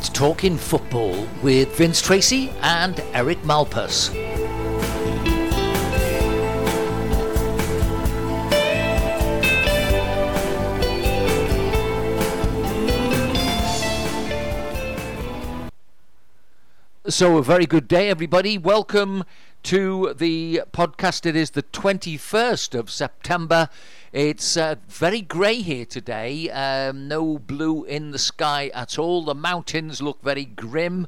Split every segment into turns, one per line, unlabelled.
It's Talking Football with Vince Tracy and Eric Malpas. So, a very good day, everybody. Welcome to the podcast. It is the 21st of September. It's uh, very grey here today, um, no blue in the sky at all. The mountains look very grim.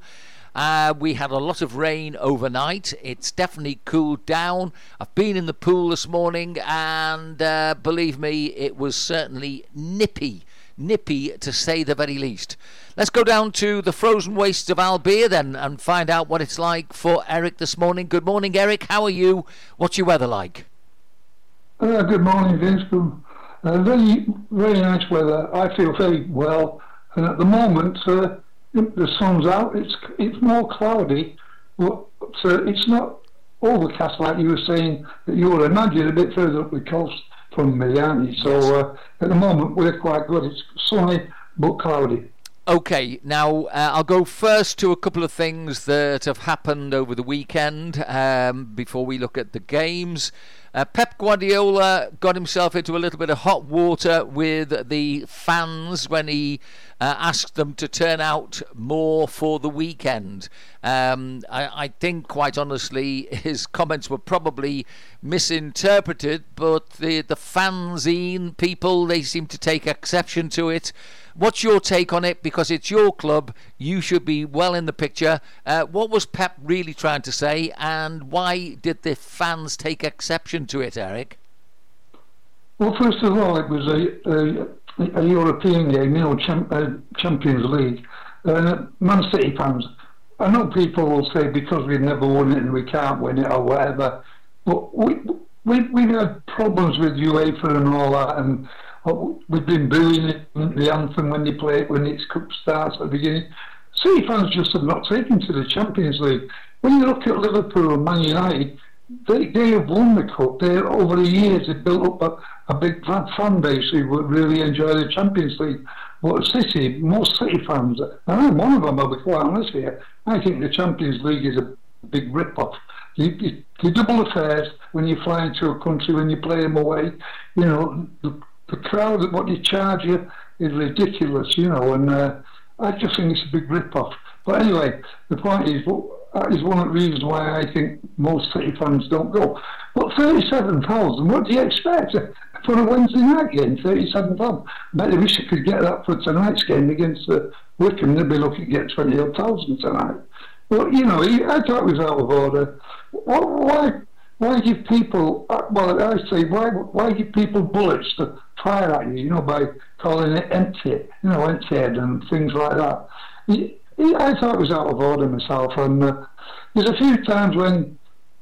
Uh, we had a lot of rain overnight. It's definitely cooled down. I've been in the pool this morning, and uh, believe me, it was certainly nippy nippy to say the very least. Let's go down to the frozen wastes of Albir then and find out what it's like for Eric this morning. Good morning, Eric. How are you? What's your weather like?
Uh, good morning, Vince. Uh, very, very nice weather. I feel very well, and at the moment uh, the sun's out. It's it's more cloudy, but uh, it's not overcast like you were saying that you would imagine a bit further up the coast from you? So uh, at the moment we're quite good. It's sunny but cloudy.
Okay, now uh, I'll go first to a couple of things that have happened over the weekend um, before we look at the games. Uh, Pep Guardiola got himself into a little bit of hot water with the fans when he uh, asked them to turn out more for the weekend. Um, I, I, think, quite honestly, his comments were probably misinterpreted, but the, the fanzine people, they seem to take exception to it. What's your take on it? Because it's your club, you should be well in the picture. Uh, what was Pep really trying to say, and why did the fans take exception to it, Eric?
Well, first of all, it was a, a, a European game, you know, champ, uh, Champions League. Uh, Man City fans, I know people will say because we've never won it and we can't win it or whatever, but we, we, we've had problems with UEFA and all that, and we've been booing the anthem when they play it, when its cup starts at the beginning. City fans just have not taken to the Champions League. When you look at Liverpool and Man United, they, they have won the cup. They over the years they've built up a, a big fan base who would really enjoy the Champions League. But City, most City fans, and I'm one of them. I'll be quite honest here. I think the Champions League is a big rip-off. You, you, you double the fares when you fly into a country when you play them away. You know, the, the crowd, what they charge you is ridiculous, you know, and uh, I just think it's a big rip-off. But anyway, the point is, that is one of the reasons why I think most City fans don't go. But 37,000, what do you expect for a Wednesday night game? 37,000. Bet they wish I could get that for tonight's game against uh, Wycombe. They'd be looking to get 28,000 tonight. But, you know, I thought it was out of order. Why, why give people, uh, well, I say, why, why give people bullets to fire at you, you know, by calling it empty, you know, empty head and things like that. I thought it was out of order myself, and uh, there's a few times when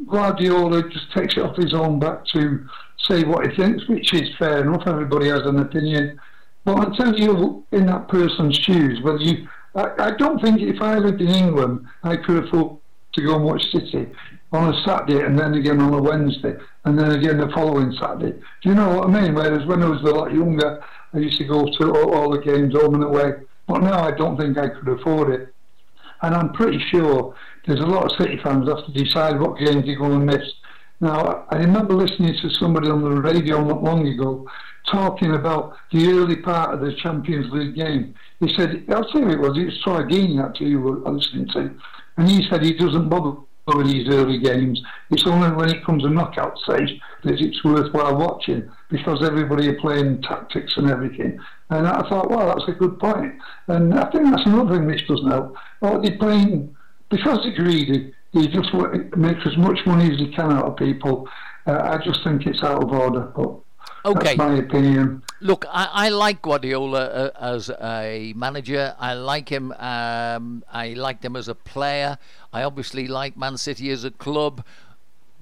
Guardiola just takes it off his own back to say what he thinks, which is fair enough. Everybody has an opinion, but until you're in that person's shoes, whether you, I, I don't think if I lived in England, I could afford to go and watch City on a Saturday and then again on a Wednesday and then again the following Saturday. Do you know what I mean? Whereas when I was a lot younger, I used to go to all, the games home and away. But now I don't think I could afford it. And I'm pretty sure there's a lot of City fans have to decide what games you're going to miss. Now, I remember listening to somebody on the radio not long ago talking about the early part of the Champions League game. He said, I'll tell you it was, it's Troy Deeney actually you were listening to, and he said he doesn't bother with these early games. It's only when it comes to knockout stage that it's worthwhile watching because everybody are playing tactics and everything. And I thought, well, that's a good point. And I think that's another thing which doesn't help. Well, they're playing, because they're greedy, they just make as much money as they can out of people. Uh, I just think it's out of order. But Okay. That's my opinion.
Look, I, I like Guardiola uh, as a manager. I like him. Um, I liked him as a player. I obviously like Man City as a club.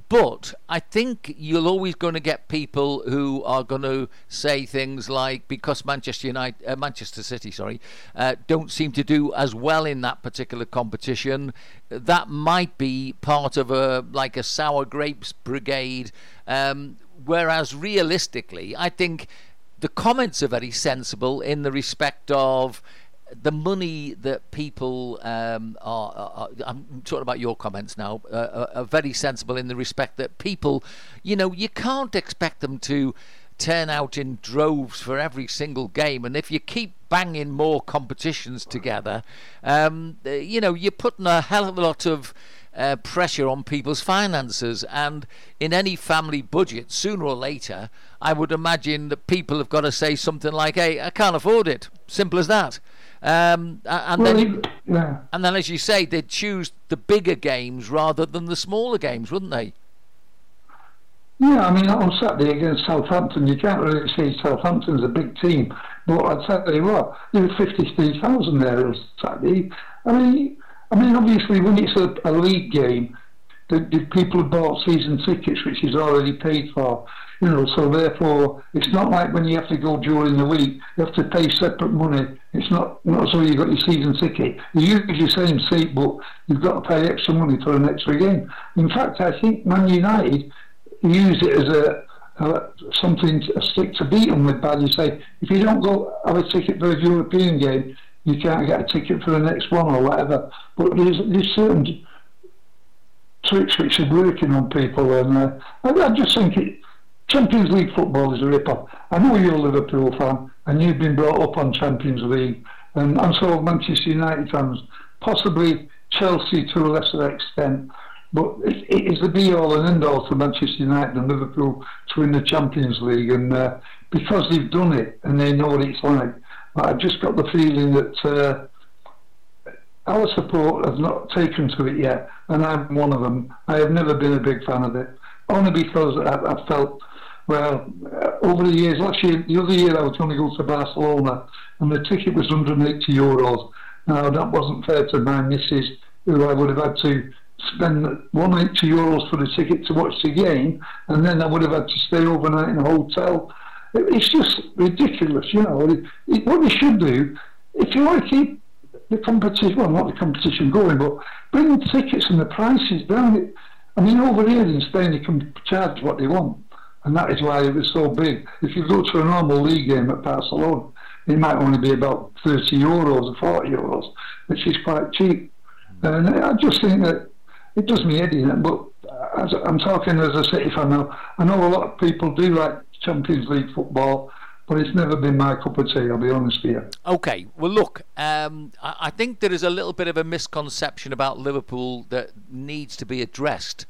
But I think you're always going to get people who are going to say things like because Manchester United, uh, Manchester City, sorry, uh, don't seem to do as well in that particular competition. That might be part of a like a sour grapes brigade. Um, Whereas realistically, I think the comments are very sensible in the respect of the money that people um, are, are, I'm talking about your comments now, uh, are, are very sensible in the respect that people, you know, you can't expect them to turn out in droves for every single game. And if you keep banging more competitions together, um, uh, you know, you're putting a hell of a lot of uh, pressure on people's finances. And in any family budget, sooner or later, I would imagine that people have got to say something like, hey, I can't afford it. Simple as that. Um, and
Well,
then,
yeah.
and then, as you say, they'd choose the bigger games rather than the smaller games, wouldn't they?
Yeah, I mean, on Saturday against Southampton, you can't really say Southampton's a big team, but I'd tell you what, there were 53,000 there on Saturday. I mean, I mean, obviously, when it's a, a league game, the, the people have bought season tickets, which is already paid for, you know, so therefore, it's not like when you have to go during the week, you have to pay separate money. It's not, not so you've got your season ticket. You use your same seat, but you've got to pay extra money for an extra game. In fact, I think Man United use it as a, a something a stick to beat them with. Bad, you say if you don't go have a ticket for a European game, you can't get a ticket for the next one or whatever. But there's there's certain tricks which are working on people, and uh, I, I just think it. Champions League football is a rip-off. I know you're a Liverpool fan, and you've been brought up on Champions League, and I'm so Manchester United fans, possibly Chelsea to a lesser extent. But it, it is the be all and end all for Manchester United and Liverpool to win the Champions League, and uh, because they've done it and they know what it's like, I've just got the feeling that uh, our support has not taken to it yet, and I'm one of them. I have never been a big fan of it, only because I, I felt. Well, uh, over the years, last year, the other year I was going to go to Barcelona, and the ticket was 180 euros. Now that wasn't fair to my missus, who I would have had to spend 180 euros for the ticket to watch the game, and then I would have had to stay overnight in a hotel. It- It's just ridiculous, you know. It, it, what they should do, if you want to keep the competition, well, not the competition going, but bring the tickets and the prices down. It, I mean, over here in Spain, they can charge what they want, and that is why it was so big. If you go to a normal league game at Barcelona, it might only be about 30 euros or 40 euros, which is quite cheap. And I just think that it does me head in, but as I'm talking as a City fan now, I know a lot of people do like Champions League football, but it's never been my cup of tea, I'll be honest with you.
Okay, well, look, um, I, think there is a little bit of a misconception about Liverpool that needs to be addressed.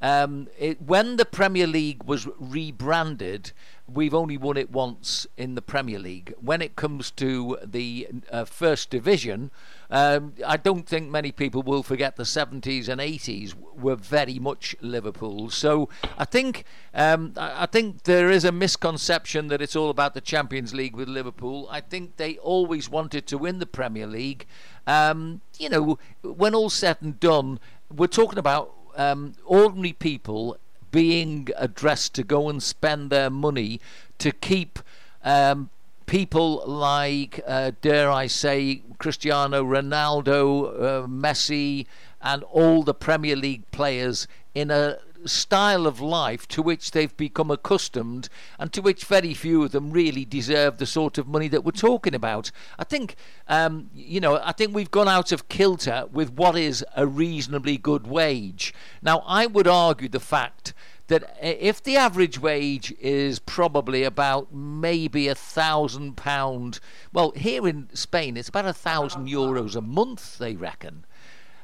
Um, it, when the Premier League was rebranded, we've only won it once in the Premier League. When it comes to the uh, First Division, um, I don't think many people will forget the 70s and 80s were very much Liverpool. So I think um, I think there is a misconception that it's all about the Champions League with Liverpool. I think they always wanted to win the Premier League. Um, you know, when all's said and done, we're talking about um, ordinary people being addressed to go and spend their money to keep um, people like, uh, dare I say, Cristiano Ronaldo, uh, Messi, and all the Premier League players in a style of life to which they've become accustomed and to which very few of them really deserve the sort of money that we're talking about. I think, um, you know, I think we've gone out of kilter with what is a reasonably good wage. Now, I would argue the fact that if the average wage is probably about maybe a thousand pound, well, here in Spain it's about a thousand euros a month, they reckon.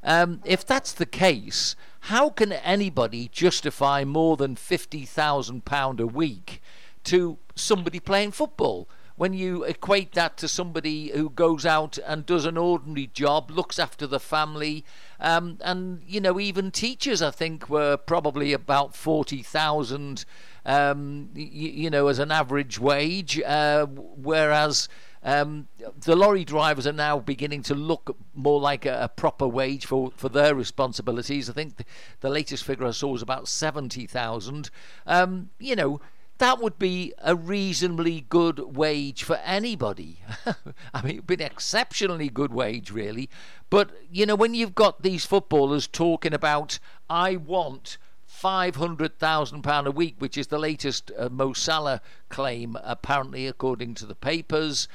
Um, if that's the case, how can anybody justify more than fifty thousand pound a week to somebody playing football? When you equate that to somebody who goes out and does an ordinary job, looks after the family, um, and you know even teachers, I think were probably about forty thousand, um, y- you know, as an average wage, uh, whereas um, the lorry drivers are now beginning to look more like a, a proper wage for, for their responsibilities. I think the, the latest figure I saw was about 70,000. Um, you know, that would be a reasonably good wage for anybody. I mean, it'd be an exceptionally good wage, really. But, you know, when you've got these footballers talking about, I want £500,000 a week, which is the latest uh, Mo Salah claim, apparently, according to the papers.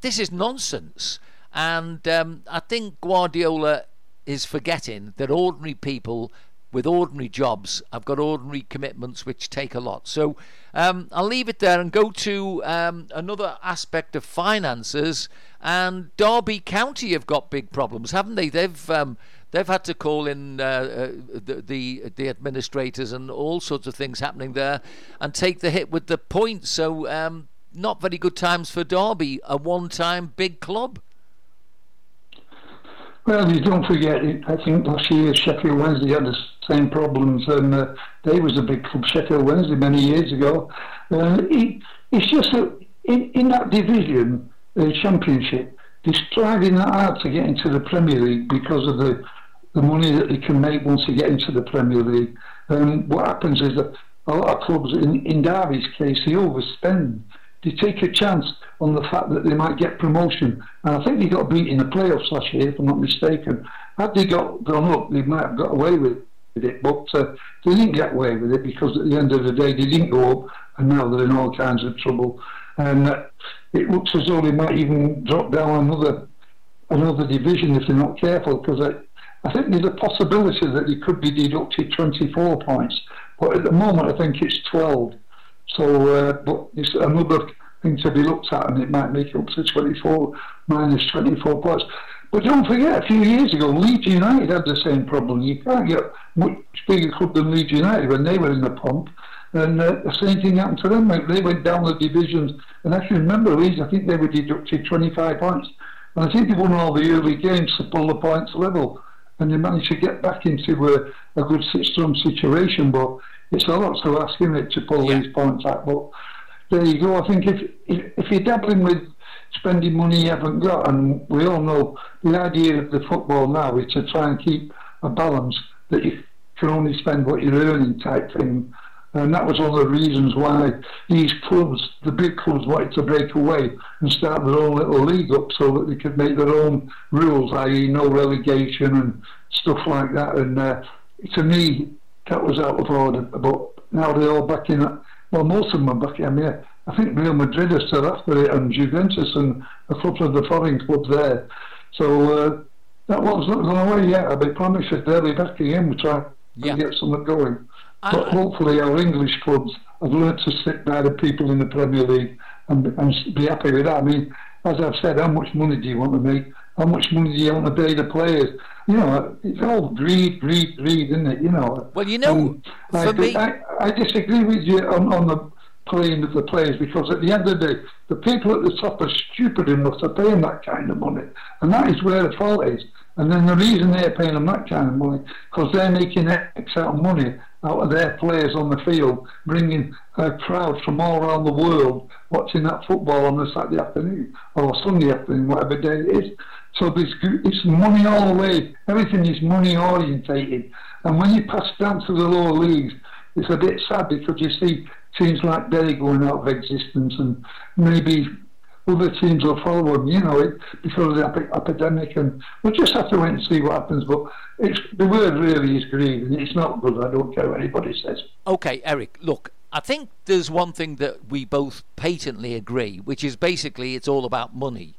This is nonsense. And um, I think Guardiola is forgetting that ordinary people with ordinary jobs I've got ordinary commitments which take a lot. So um, I'll leave it there and go to um, another aspect of finances. And Derby County have got big problems, haven't they? They've um, they've had to call in uh, uh, the, the, the administrators and all sorts of things happening there, and take the hit with the points. So um, not very good times for Derby, a one-time big club.
Well, you don't forget, I think last year Sheffield Wednesday had the same problems, and uh, they was a big club, Sheffield Wednesday, many years ago. Uh, it, it's just that in, in that division, the Championship, they're striving hard to get into the Premier League because of the, the money that they can make once they get into the Premier League. And what happens is that a lot of clubs, in, in Derby's case, they overspend they take a chance on the fact that they might get promotion. And I think they got beat in the playoffs last year, if I'm not mistaken. Had they got gone up, they might have got away with it, but uh, they didn't get away with it because at the end of the day, they didn't go up, and now they're in all kinds of trouble. And uh, it looks as though they might even drop down another another division if they're not careful, because I, I think there's a possibility that they could be deducted 24 points. But at the moment, I think it's 12. So, uh, but it's another thing to be looked at, and it might make it up to 24 minus 24 points. But don't forget, a few years ago, Leeds United had the same problem. You can't get much bigger club than Leeds United when they were in the pump. And uh, the same thing happened to them. They went down the divisions. And I can remember Leeds, I think they were deducted 25 points. And I think they won all the early games to pull the points level. And they managed to get back into a, a good strong situation. But it's a lot to ask, isn't it, to pull yeah. these points out. But there you go. I think if, if, if you're dabbling with spending money you haven't got, and we all know the idea of the football now is to try and keep a balance that you can only spend what you're earning type thing. And that was one of the reasons why these clubs, the big clubs, wanted to break away and start their own little league up so that they could make their own rules, i.e., no relegation and stuff like that. And uh, to me, that was out of order. But now they're all back in. Well, most of them are back in. I mean, I think Real Madrid are still after it, and Juventus and a couple of the foreign clubs there. So uh, that one's not gone away yet. I promise you, they'll be back again. We'll try yeah. to get something going. but hopefully, our English clubs have learned to sit by the people in the Premier League and, and be happy with that. I mean, as I've said, how much money do you want to make? How much money do you want to pay the players? You know, it's all greed, greed, greed, isn't it? You know.
Well, you know, for
I,
me,
I, I disagree with you on, on the playing of the players because at the end of the day, the people at the top are stupid enough to pay them that kind of money, and that is where the fault is. And then the reason they're paying them that kind of money because they're making X out of money out of their players on the field, bringing a crowd from all around the world watching that football on a Saturday afternoon or Sunday afternoon, whatever day it is. So it's money all the way. Everything is money orientated. And when you pass down to the lower leagues, it's a bit sad because you see teams like Derry going out of existence and maybe other teams will follow them, you know, it, because of the epidemic. And we'll just have to wait and see what happens. But it's, the word really is greed, and it's not good. I don't care what anybody says.
Okay, Eric, look, I think there's one thing that we both patently agree, which is basically it's all about money.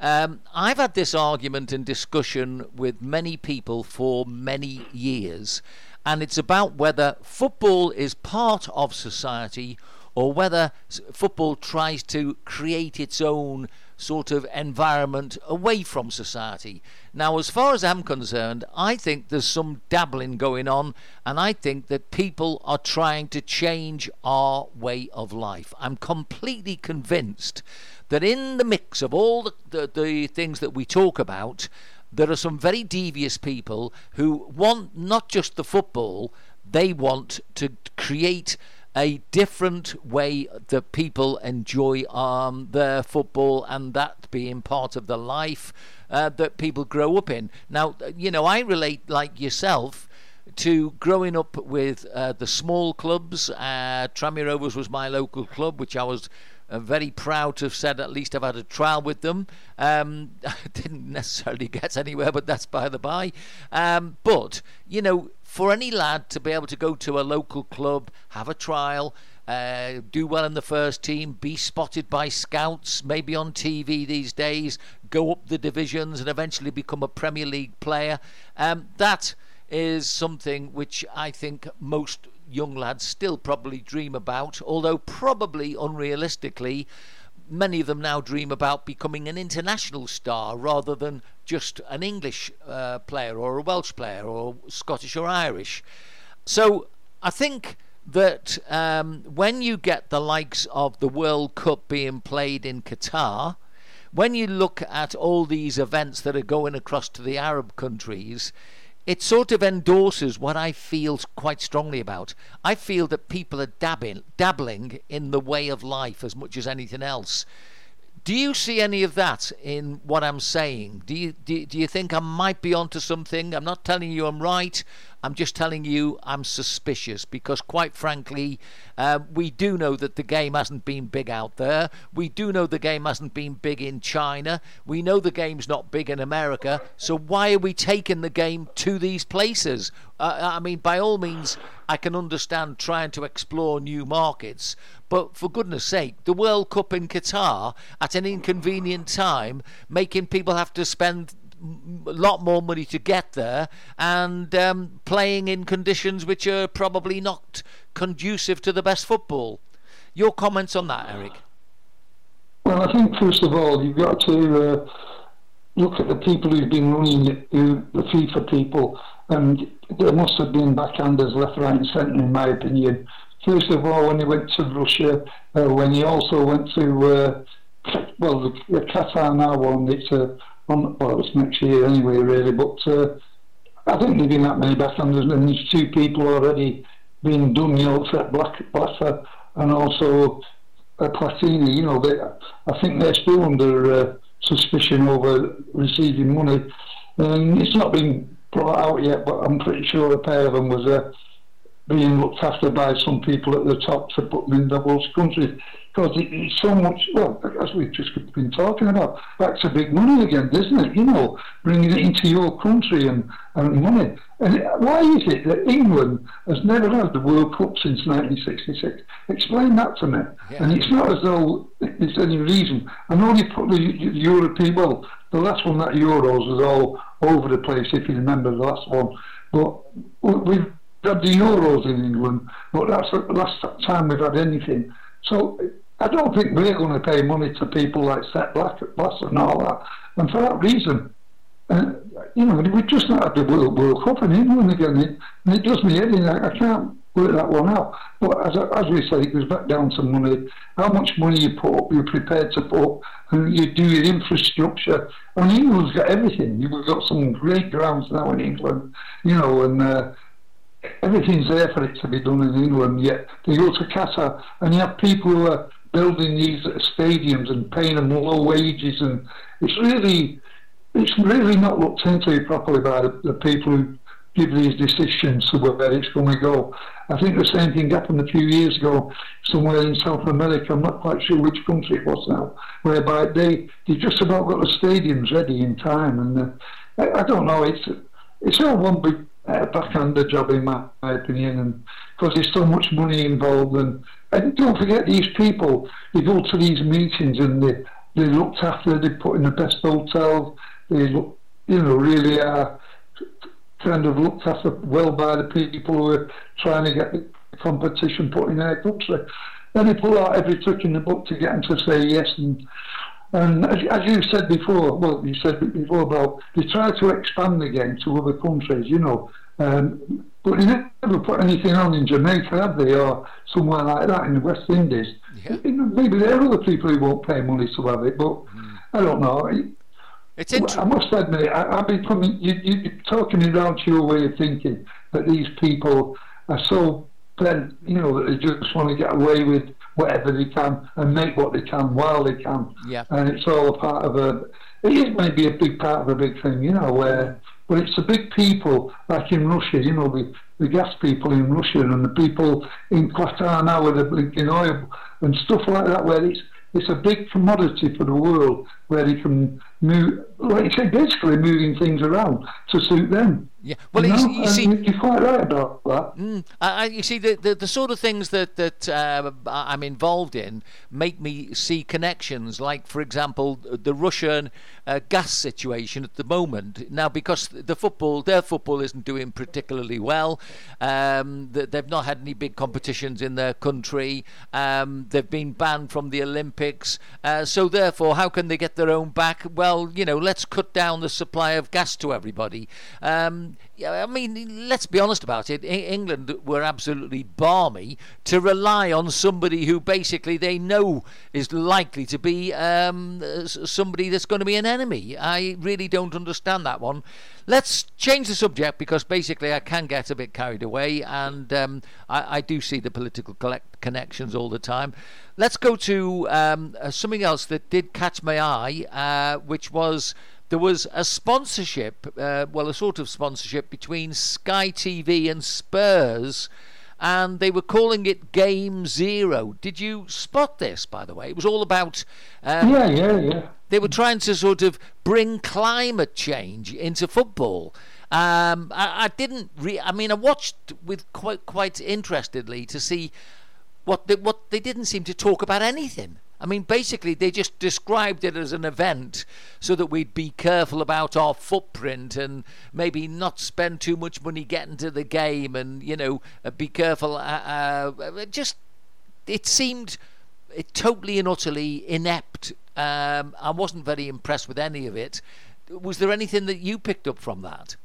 Um, I've had this argument and discussion with many people for many years, and it's about whether football is part of society or whether football tries to create its own sort of environment away from society. Now, as far as I'm concerned, I think there's some dabbling going on, and I think that people are trying to change our way of life. I'm completely convinced that in the mix of all the, the, the things that we talk about, there are some very devious people who want not just the football, they want to create a different way that people enjoy um, their football and that being part of the life uh, that people grow up in. Now, you know, I relate like yourself to growing up with uh, the small clubs. Uh, Rovers was my local club, which I was uh, very proud to have said at least I've had a trial with them. Um, I didn't necessarily get anywhere, but that's by the by. Um, but, you know, for any lad to be able to go to a local club, have a trial, uh, do well in the first team, be spotted by scouts, maybe on TV these days, go up the divisions, and eventually become a Premier League player. Um, that is something which I think most young lads still probably dream about, although probably unrealistically many of them now dream about becoming an international star rather than just an English uh, player or a Welsh player or Scottish or Irish. So I think that um, when you get the likes of the World Cup being played in Qatar, when you look at all these events that are going across to the Arab countries, it sort of endorses what I feel quite strongly about. I feel that people are dabbing, dabbling in the way of life as much as anything else. Do you see any of that in what I'm saying? Do you do, do you think I might be onto something? I'm not telling you I'm right. I'm just telling you I'm suspicious because, quite frankly, uh, we do know that the game hasn't been big out there. We do know the game hasn't been big in China. We know the game's not big in America. So why are we taking the game to these places? Uh, I mean, by all means, I can understand trying to explore new markets, but for goodness sake, the World Cup in Qatar at an inconvenient time, making people have to spend a lot more money to get there and um, playing in conditions which are probably not conducive to the best football. Your comments on that, Eric?
Well, I think first of all you've got to uh, look at the people who've been running it, the FIFA people, and there must have been backhanders left, right, and centre, in my opinion. First of all, when he went to Russia, uh, when he also went to uh, well, the, the Qatar now one, it's a on, well, it's next year anyway, really. But uh, I think there've been that many backhanders, and there's two people already being done, you know, Fred Black, Blatter and also uh, Platini. You know, they, I think they're still under uh, suspicion over receiving money. And it's not been brought out yet, but I'm pretty sure a pair of them was uh, being looked after by some people at the top to put them in the countries because it's so much, well, as we've just been talking about, back to big money again, isn't it? You know, bringing it into your country and, and money. And why is it that England has never had the World Cup since 1966? Explain that to me. Yeah. And it's not as though there's any reason. I know you put the European, well, the last one, that Euros, was all over the place, if you remember the last one. But we've had the Euros in England, but that's the last time we've had anything. So I don't think we're going to pay money to people like Sepp Black and all that. And for that reason, uh, you know, we just not had the World, World Cup in England again. It, and it does me head I, I can't work that one out. But as, as we say, it goes back down to money. How much money you put up, you're prepared to put up, and you do your infrastructure. And England's got everything. You've got some great grounds now in England, you know, and uh, everything's there for it to be done in England. Yet they go to Qatar, and you have people who are building these stadiums and paying them low wages, and it's really, it's really not looked into properly by the, the people who give these decisions to where it's going to go. I think the same thing happened a few years ago somewhere in South America. I'm not quite sure which country it was now, whereby they they just about got the stadiums ready in time, and uh, I, I, don't know. It's it's all one big uh, backhander job in my, my opinion, and because there's so much money involved and and don't forget these people, they go to these meetings and they, they looked after, they put in the best hotels, they look, you know, really are kind of looked after well by the people who are trying to get the competition put in their country. Then they pull out every trick in the book to get them to say yes. And, and as, as you said before, well, you said before about they try to expand the game to other countries, you know. Um, but they never put anything on in Jamaica, have they, or somewhere like that in the West Indies? Yeah. Maybe there are other people who won't pay money to have it, but mm. I don't know. It's I must admit, I, have been coming. You, you, are talking around your way of thinking that these people are so bent, you know, that they just want to get away with whatever they can and make what they can while they can.
Yeah.
And it's all a part of a. It is maybe a big part of a big thing, you know, where but it's the big people, like in Russia, you know, the, the gas people in Russia and the people in Qatar now with the blinking oil and stuff like that, where it's, it's a big commodity for the world. where he can move, like you say, basically moving things around to suit them.
Yeah, well, you,
you,
see,
you're quite right about that.
Mm, I, you see, the, the, the sort of things that that uh, I'm involved in make me see connections. Like, for example, the Russian uh, gas situation at the moment. Now, because the football, their football isn't doing particularly well. Um, they've not had any big competitions in their country. Um, they've been banned from the Olympics. Uh, so, therefore, how can they get their own back? Well, you know, let's cut down the supply of gas to everybody. Um, I mean, let's be honest about it. England were absolutely barmy to rely on somebody who basically they know is likely to be um, somebody that's going to be an enemy. I really don't understand that one. Let's change the subject because basically I can get a bit carried away, and um, I, I, do see the political connections all the time. Let's go to um, uh, something else that did catch my eye, uh, which was there was a sponsorship, uh, well, a sort of sponsorship between Sky TV and Spurs, and they were calling it Game Zero. Did you spot this, by the way? It was all about.
Um, yeah, yeah, yeah.
They were trying to sort of bring climate change into football. Um, I, I, didn't. Re- I mean, I watched with quite quite interestedly to see what they, what they didn't seem to talk about anything. I mean, basically, they just described it as an event so that we'd be careful about our footprint and maybe not spend too much money getting to the game and, you know, uh, be careful. Uh, uh, just, it seemed totally and utterly inept. Um, I wasn't very impressed with any of it. Was there anything that you picked up from that?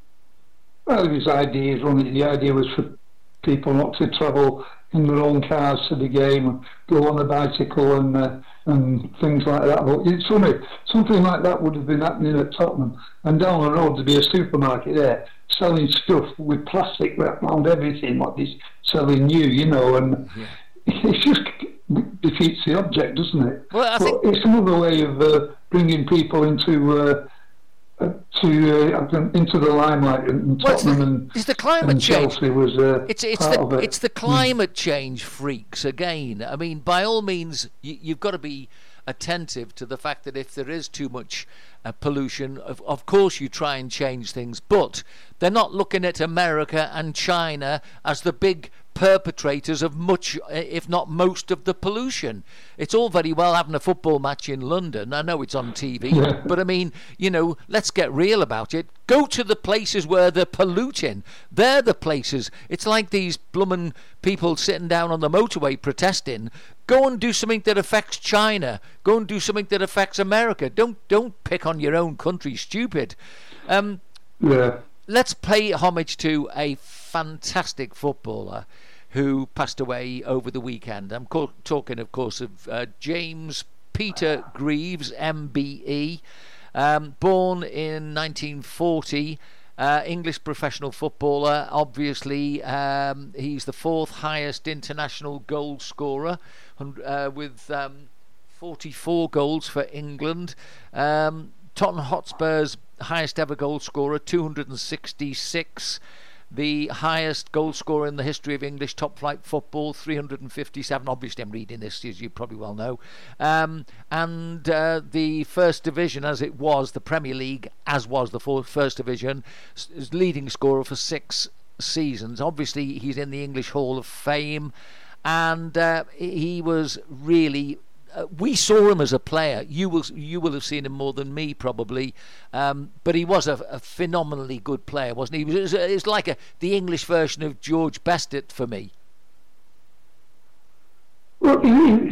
Well, it was ideas. The idea was for people not to travel in their own cars to the game, go on a bicycle and uh, and things like that. But it's funny, something like that would have been happening at Tottenham, and down the road there'd be a supermarket there selling stuff with plastic wrapped around everything, what is selling new, you know, and yeah. it just defeats the object, doesn't it?
Well, I think
it's another way of uh, bringing people into. Uh, uh, to uh, into the limelight and well, Tottenham the, and,
it's the climate
and
change.
Chelsea was uh,
it's it's
the
it. it's the climate change freaks again. I mean, by all means, you, you've got to be attentive to the fact that if there is too much uh, pollution, of, of course you try and change things, but they're not looking at America and China as the big perpetrators of much, if not most, of the pollution. It's all very well having a football match in London. I know it's on TV, yeah. but I mean, you know, let's get real about it. Go to the places where they're polluting. They're the places. It's like these blummin' people sitting down on the motorway protesting. Go and do something that affects China. Go and do something that affects America. Don't don't pick on your own country, stupid. Um,
yeah.
Let's pay homage to a fantastic footballer who passed away over the weekend. I'm co- talking, of course, of uh, James Peter Greaves, MBE, um, born in 1940. Uh, English professional footballer. Obviously, um, he's the fourth highest international goal scorer uh, with um, 44 goals for England. Um, Tottenham Hotspur's highest ever goal scorer, 266 the highest goal scorer in the history of English top flight football, 357. Obviously, I'm reading this, as you probably well know. Um, and uh, the first division, as it was, the Premier League, as was the first division, is leading scorer for six seasons. Obviously, he's in the English Hall of Fame. And uh, he was really uh, we saw him as a player. You will you will have seen him more than me probably, um, but he was a, a, phenomenally good player, wasn't he? He was, it was like a, the English version of George Best for me.
Well, he,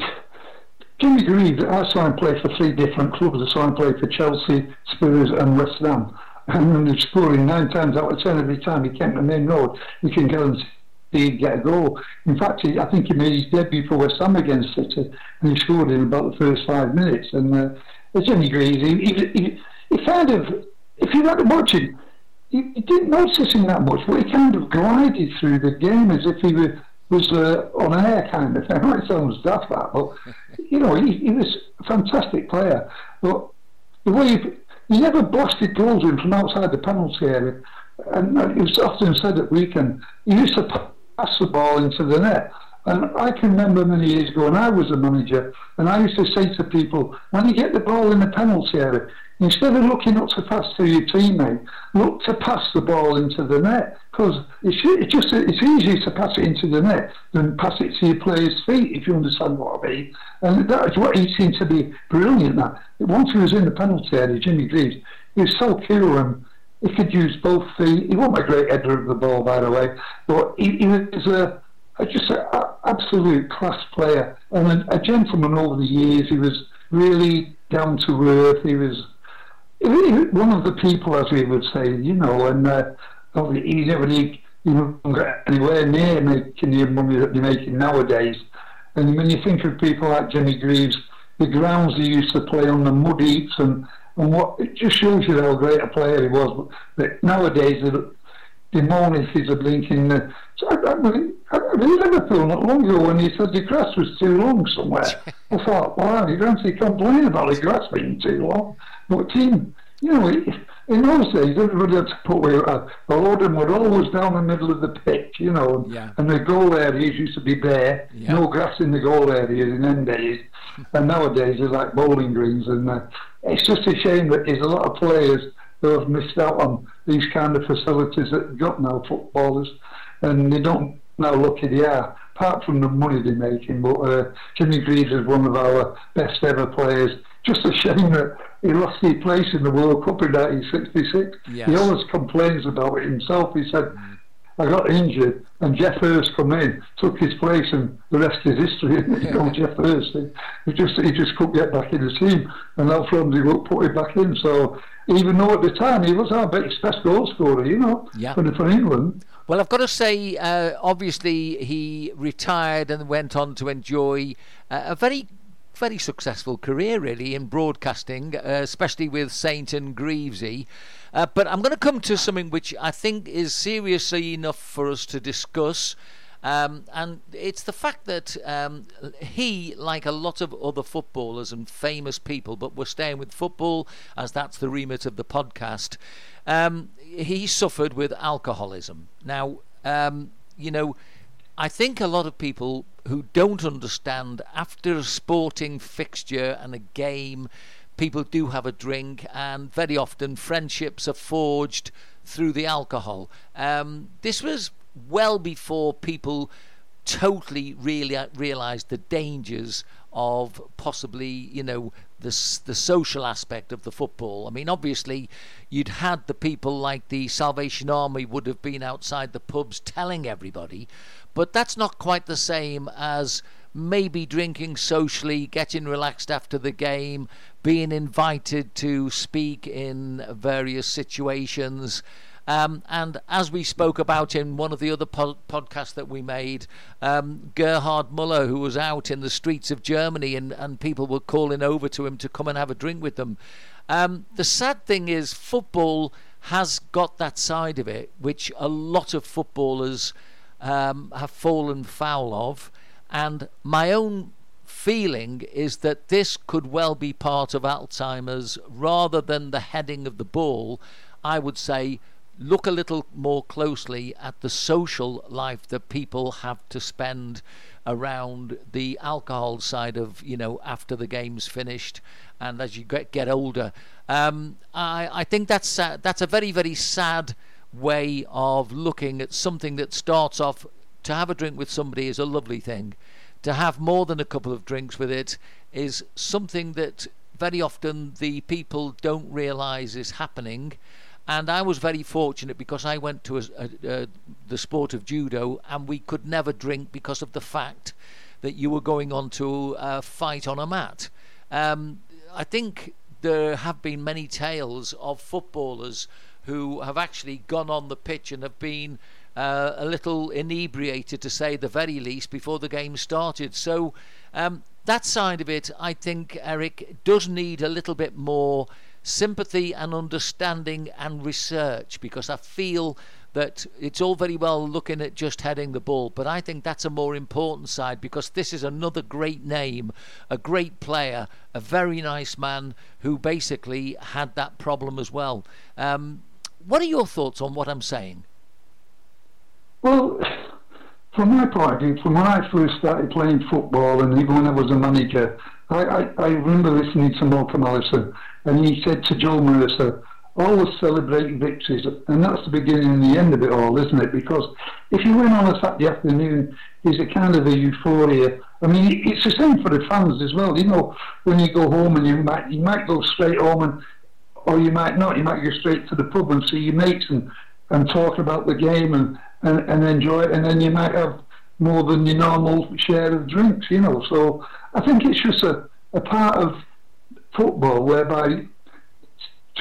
Jimmy Greaves, I saw him play for three different clubs. I saw him play for Chelsea, Spurs, and West Ham. And he was scoring nine times out of ten every time he came to the Maine Road. You can guarantee he'd get a goal. In fact, he, I think he made his debut for West Ham against City, and he scored in about the first five minutes. And uh, Jimmy Greaves, he, he, he, he kind of, if you were watching, you, you didn't notice him that much, but he kind of glided through the game as if he were, was uh, on air kind of thing. I might sound daft that, but you know, he, he was a fantastic player. But the way he, he never blasted goals in from outside the penalty area. And it was often said at weekend, he used to pass the ball into the net. And I can remember many years ago when I was a manager, and I used to say to people, when you get the ball in the penalty area, instead of looking up to pass to your teammate, look to pass the ball into the net. Because it's, it's just it's easier to pass it into the net than pass it to your player's feet, if you understand what I mean. And that's what he seemed to be brilliant at. Once he was in the penalty area, Jimmy Greaves, he was so cool and he could use both feet. He wasn't a great header of the ball, by the way, but he, he was a just an absolute class player and a, a, gentleman over the years. He was really down to earth. He was, he one of the people, as we would say, you know, and uh, he never you know, anywhere near making the money that they're making nowadays. And when you think of people like Jimmy Greaves, the grounds he used to play on, the mud heaps, and, and what it just shows you how great a player he was. But nowadays, the Monies are blinking. Uh, so I, I, I, I in Liverpool not long ago when he said the grass was too long somewhere. I thought, wow, you don't see complain about the grass being too long. But team, you know, in those days, everybody had to put away. Uh, the Lorden were always down the middle of the pitch, you know, and,
yeah.
and the goal areas used to be bare, yeah. no grass in the goal areas in them days. and nowadays, they're like bowling greens. And uh, it's just a shame that there's a lot of players who have missed out on these kind of facilities that got now footballers, and they don't now look at the are, apart from the money they're making. But uh, Jimmy Greaves is one of our best ever players. Just a shame that he lost his place in the World Cup in 1966. Yes. He always complains about it himself. He said. I got injured, and Geoff Hurst come in, took his place, and the rest is history. you know, Geoff Hurst, he, he, just he just couldn't get back in the team, and now from the work put him back in. So even though at the time he was our best, best goal scorer, you know, yeah. for, for England.
Well, I've got to say, uh, obviously he retired and went on to enjoy uh, a very very successful career, really, in broadcasting, uh, especially with Saint and Greavesy. Uh, but I'm going to come to something which I think is seriously enough for us to discuss. Um, and it's the fact that um, he, like a lot of other footballers and famous people, but we're staying with football as that's the remit of the podcast, um, he suffered with alcoholism. Now, um, you know, I think a lot of people who don't understand after a sporting fixture and a game, people do have a drink, and very often friendships are forged through the alcohol. Um, this was well before people totally really realized the dangers of possibly, you know, the the social aspect of the football. I mean, obviously, you'd had the people like the Salvation Army would have been outside the pubs telling everybody, but that's not quite the same as maybe drinking socially, getting relaxed after the game, being invited to speak in various situations. Um, and as we spoke about in one of the other po- podcasts that we made, um, Gerhard Muller, who was out in the streets of Germany and, and people were calling over to him to come and have a drink with them. Um, the sad thing is, football has got that side of it, which a lot of footballers um, have fallen foul of. And my own feeling is that this could well be part of Alzheimer's rather than the heading of the ball. I would say look a little more closely at the social life that people have to spend around the alcohol side of you know after the game's finished and as you get get older um, I, I think that's uh, that's a very very sad way of looking at something that starts off to have a drink with somebody is a lovely thing to have more than a couple of drinks with it is something that very often the people don't realize is happening and I was very fortunate because I went to a, a, a, the sport of judo, and we could never drink because of the fact that you were going on to a fight on a mat. Um, I think there have been many tales of footballers who have actually gone on the pitch and have been uh, a little inebriated, to say the very least, before the game started. So um, that side of it, I think, Eric, does need a little bit more sympathy and understanding and research because I feel that it's all very well looking at just heading the ball, but I think that's a more important side because this is another great name, a great player, a very nice man who basically had that problem as well. Um, what are your thoughts on what I'm saying?
Well, from my point of view, from when I first started playing football, and even when I was a manager, I, I, I remember listening to Malcolm Allison, and he said to Joe Mercer, always celebrate victories, and that's the beginning and the end of it all, isn't it? Because if you win on a Saturday afternoon, there's a kind of a euphoria. I mean, it's the same for the fans as well. You know, when you go home and you might you might go straight home, and or you might not. You might go straight to the pub and see your mates and and talk about the game and and, and enjoy it, and then you might have more than your normal share of drinks. You know, so I think it's just a, a part of football whereby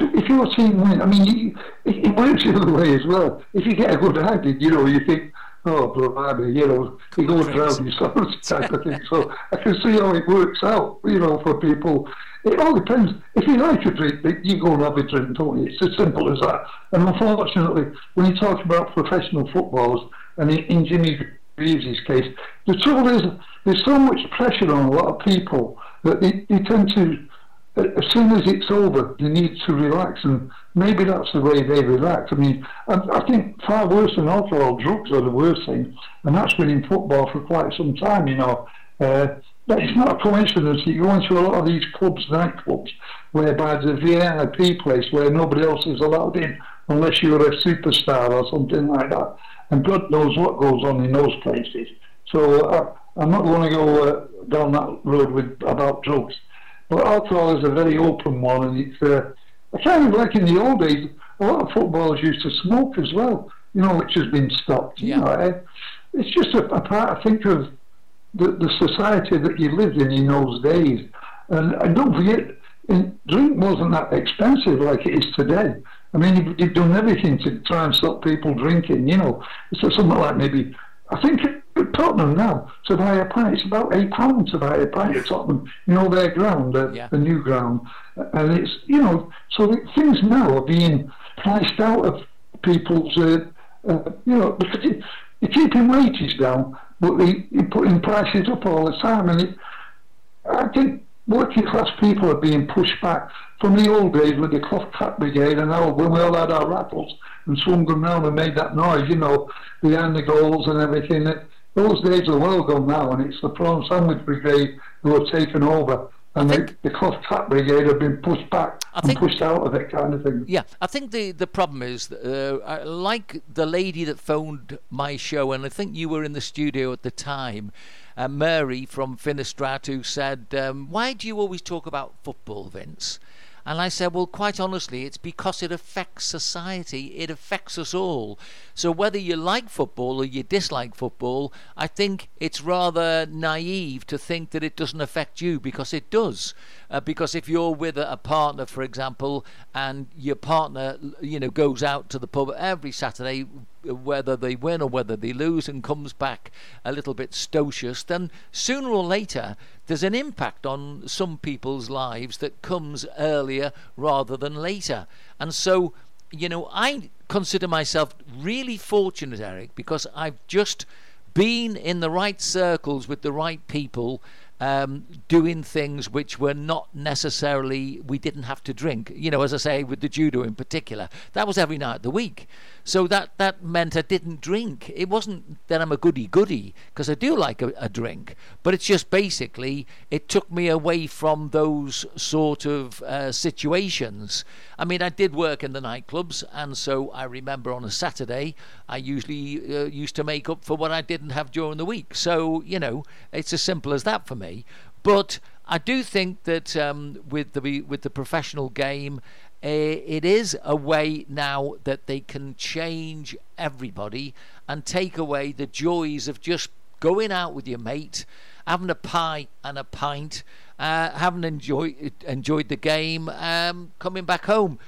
if your team win, I mean, you, it, it, works the other way as well. If you get a good habit, you know, you think, oh, blimey, you know, you go around yourself type of thing. So I can see how it works out, you know, for people. It all depends. If you like a drink, you go and have a drink, don't you? It's as simple as that. And unfortunately, when you talk about professional footballers, and in, Jimmy Greaves' case, the trouble is there's so much pressure on a lot of people that they, they tend to as soon as it's over, they need to relax, and maybe that's the way they relax. I mean, I, I think far worse than alcohol, drugs are the worst thing, and that's been in football for quite some time, you know. Uh, it's not a coincidence that you go into a lot of these clubs, nightclubs, whereby the VIP place where nobody else is allowed in unless you're a superstar or something like that. And God knows what goes on in those places. So uh, I'm not going to go uh, down that road with about drugs. But alcohol is a very open one, and it's uh, kind of like in the old days. A lot of footballers used to smoke as well, you know, which has been stopped. Yeah. You know, eh? it's just a, a, part, I think, of the, the society that you lived in in those days. And, and don't forget, in, drink wasn't that expensive like it is today. I mean, you've, done everything to try and stop people drinking. You know, So something like maybe I think at Tottenham now to buy a pint, it's about eight pounds to buy a pint at Tottenham. You know their ground, the, yeah. the new ground, and it's you know so things now are being priced out of people's uh, uh, you know because it, you're keeping wages down, but they, you're putting prices up all the time, and it, I think working class people are being pushed back from the old days with the cloth cap brigade and now when we all had our rattles and swung them round and made that noise, you know, behind the goals and everything. Those days are well gone now, and it's the prawn sandwich brigade who have taken over. And the, the cloth brigade have been pushed back I and think, pushed out of it, kind of thing.
Yeah, I think the, the problem is, uh, like the lady that phoned my show, and I think you were in the studio at the time, uh, Mary from Finestrat, who said, um, Why do you always talk about football, Vince? And I said, well, quite honestly, it's because it affects society. It affects us all. So whether you like football or you dislike football, I think it's rather naive to think that it doesn't affect you because it does. Uh, because if you're with a, a, partner, for example, and your partner, you know, goes out to the pub every Saturday, whether they win or whether they lose, and comes back a little bit stocious, then sooner or later there's an impact on some people's lives that comes earlier rather than later. And so, you know, I consider myself really fortunate, Eric, because I've just been in the right circles with the right people um, doing things which were not necessarily we didn't have to drink. You know, as I say, with the judo in particular, that was every night of the week. So that that meant I didn't drink. It wasn't that I'm a goody goody because I do like a, a, drink, but it's just basically it took me away from those sort of uh, situations. I mean, I did work in the nightclubs, and so I remember on a Saturday I usually uh, used to make up for what I didn't have during the week. So you know, it's as simple as that for me. But I do think that um, with the with the professional game, it is a way now that they can change everybody and take away the joys of just going out with your mate, having a pie and a pint, uh, having enjoyed enjoyed the game, um, coming back home.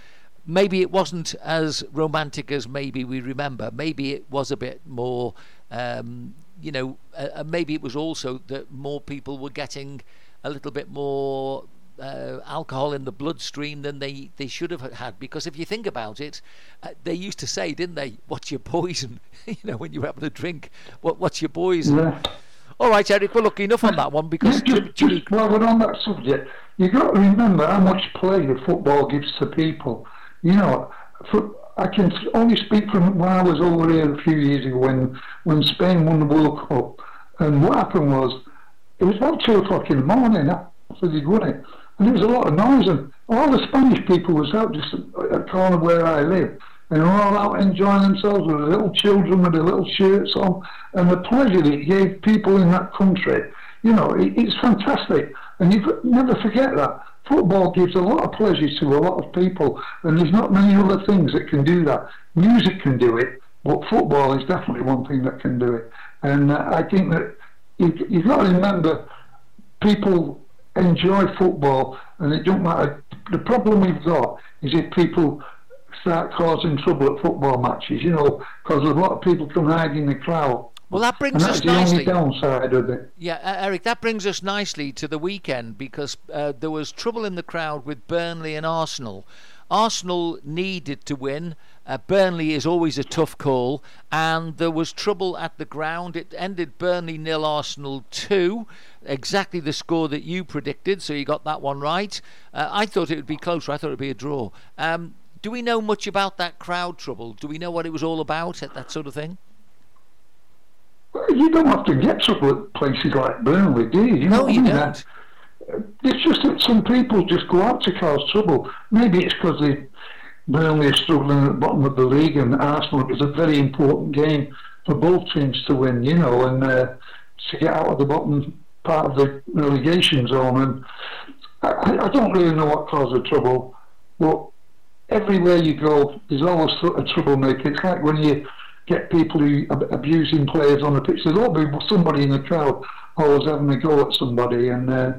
Maybe it wasn't as romantic as maybe we remember. Maybe it was a bit more, um, you know, uh, maybe it was also that more people were getting a little bit more uh, alcohol in the bloodstream than they, they should have had. Because if you think about it, uh, they used to say, didn't they, what's your poison? you know, when you're having a drink, what, what's your poison? Yeah. All right, Eric, we're well, look, enough on that one because.
Just, just, well, we're on that subject. You've got to remember how much play the football gives to people. You know, for, I can only speak from when I was over here a few years ago when, when Spain won the World Cup. And what happened was, it was about two o'clock in the morning after they'd won it. And there was a lot of noise, and all the Spanish people was out just at the corner where I live. And they were all out enjoying themselves with little children with their little shirts on. And the pleasure that it gave people in that country, you know, it, it's fantastic. And you never forget that football gives a lot of pleasure to a lot of people, and there's not many other things that can do that. Music can do it, but football is definitely one thing that can do it. And uh, I think that you, you've got to remember people enjoy football, and it don't matter. The problem we've got is if people start causing trouble at football matches, you know, because a lot of people come hiding in the crowd
well, that brings us nicely.
downside of it.
Yeah, Eric, that brings us nicely to the weekend because uh, there was trouble in the crowd with Burnley and Arsenal. Arsenal needed to win. Uh, Burnley is always a tough call, and there was trouble at the ground. It ended Burnley nil, Arsenal two, exactly the score that you predicted. So you got that one right. Uh, I thought it would be closer. I thought it would be a draw. Um, do we know much about that crowd trouble? Do we know what it was all about? That sort of thing Well,
you don't have to get trouble at places like Burnley, do you? you
no, you don't.
It's just that some people just go out to cause trouble. Maybe it's because they Burnley are struggling at the bottom of the league, and Arsenal is a very important game for both teams to win, you know, and uh, to get out of the bottom part of the relegation zone. And I, I don't really know what caused the trouble, but everywhere you go, there's always a troublemaker. It's like when you get people who ab- abusing players on the pitch. There's always somebody in the crowd always having a go at somebody, and uh,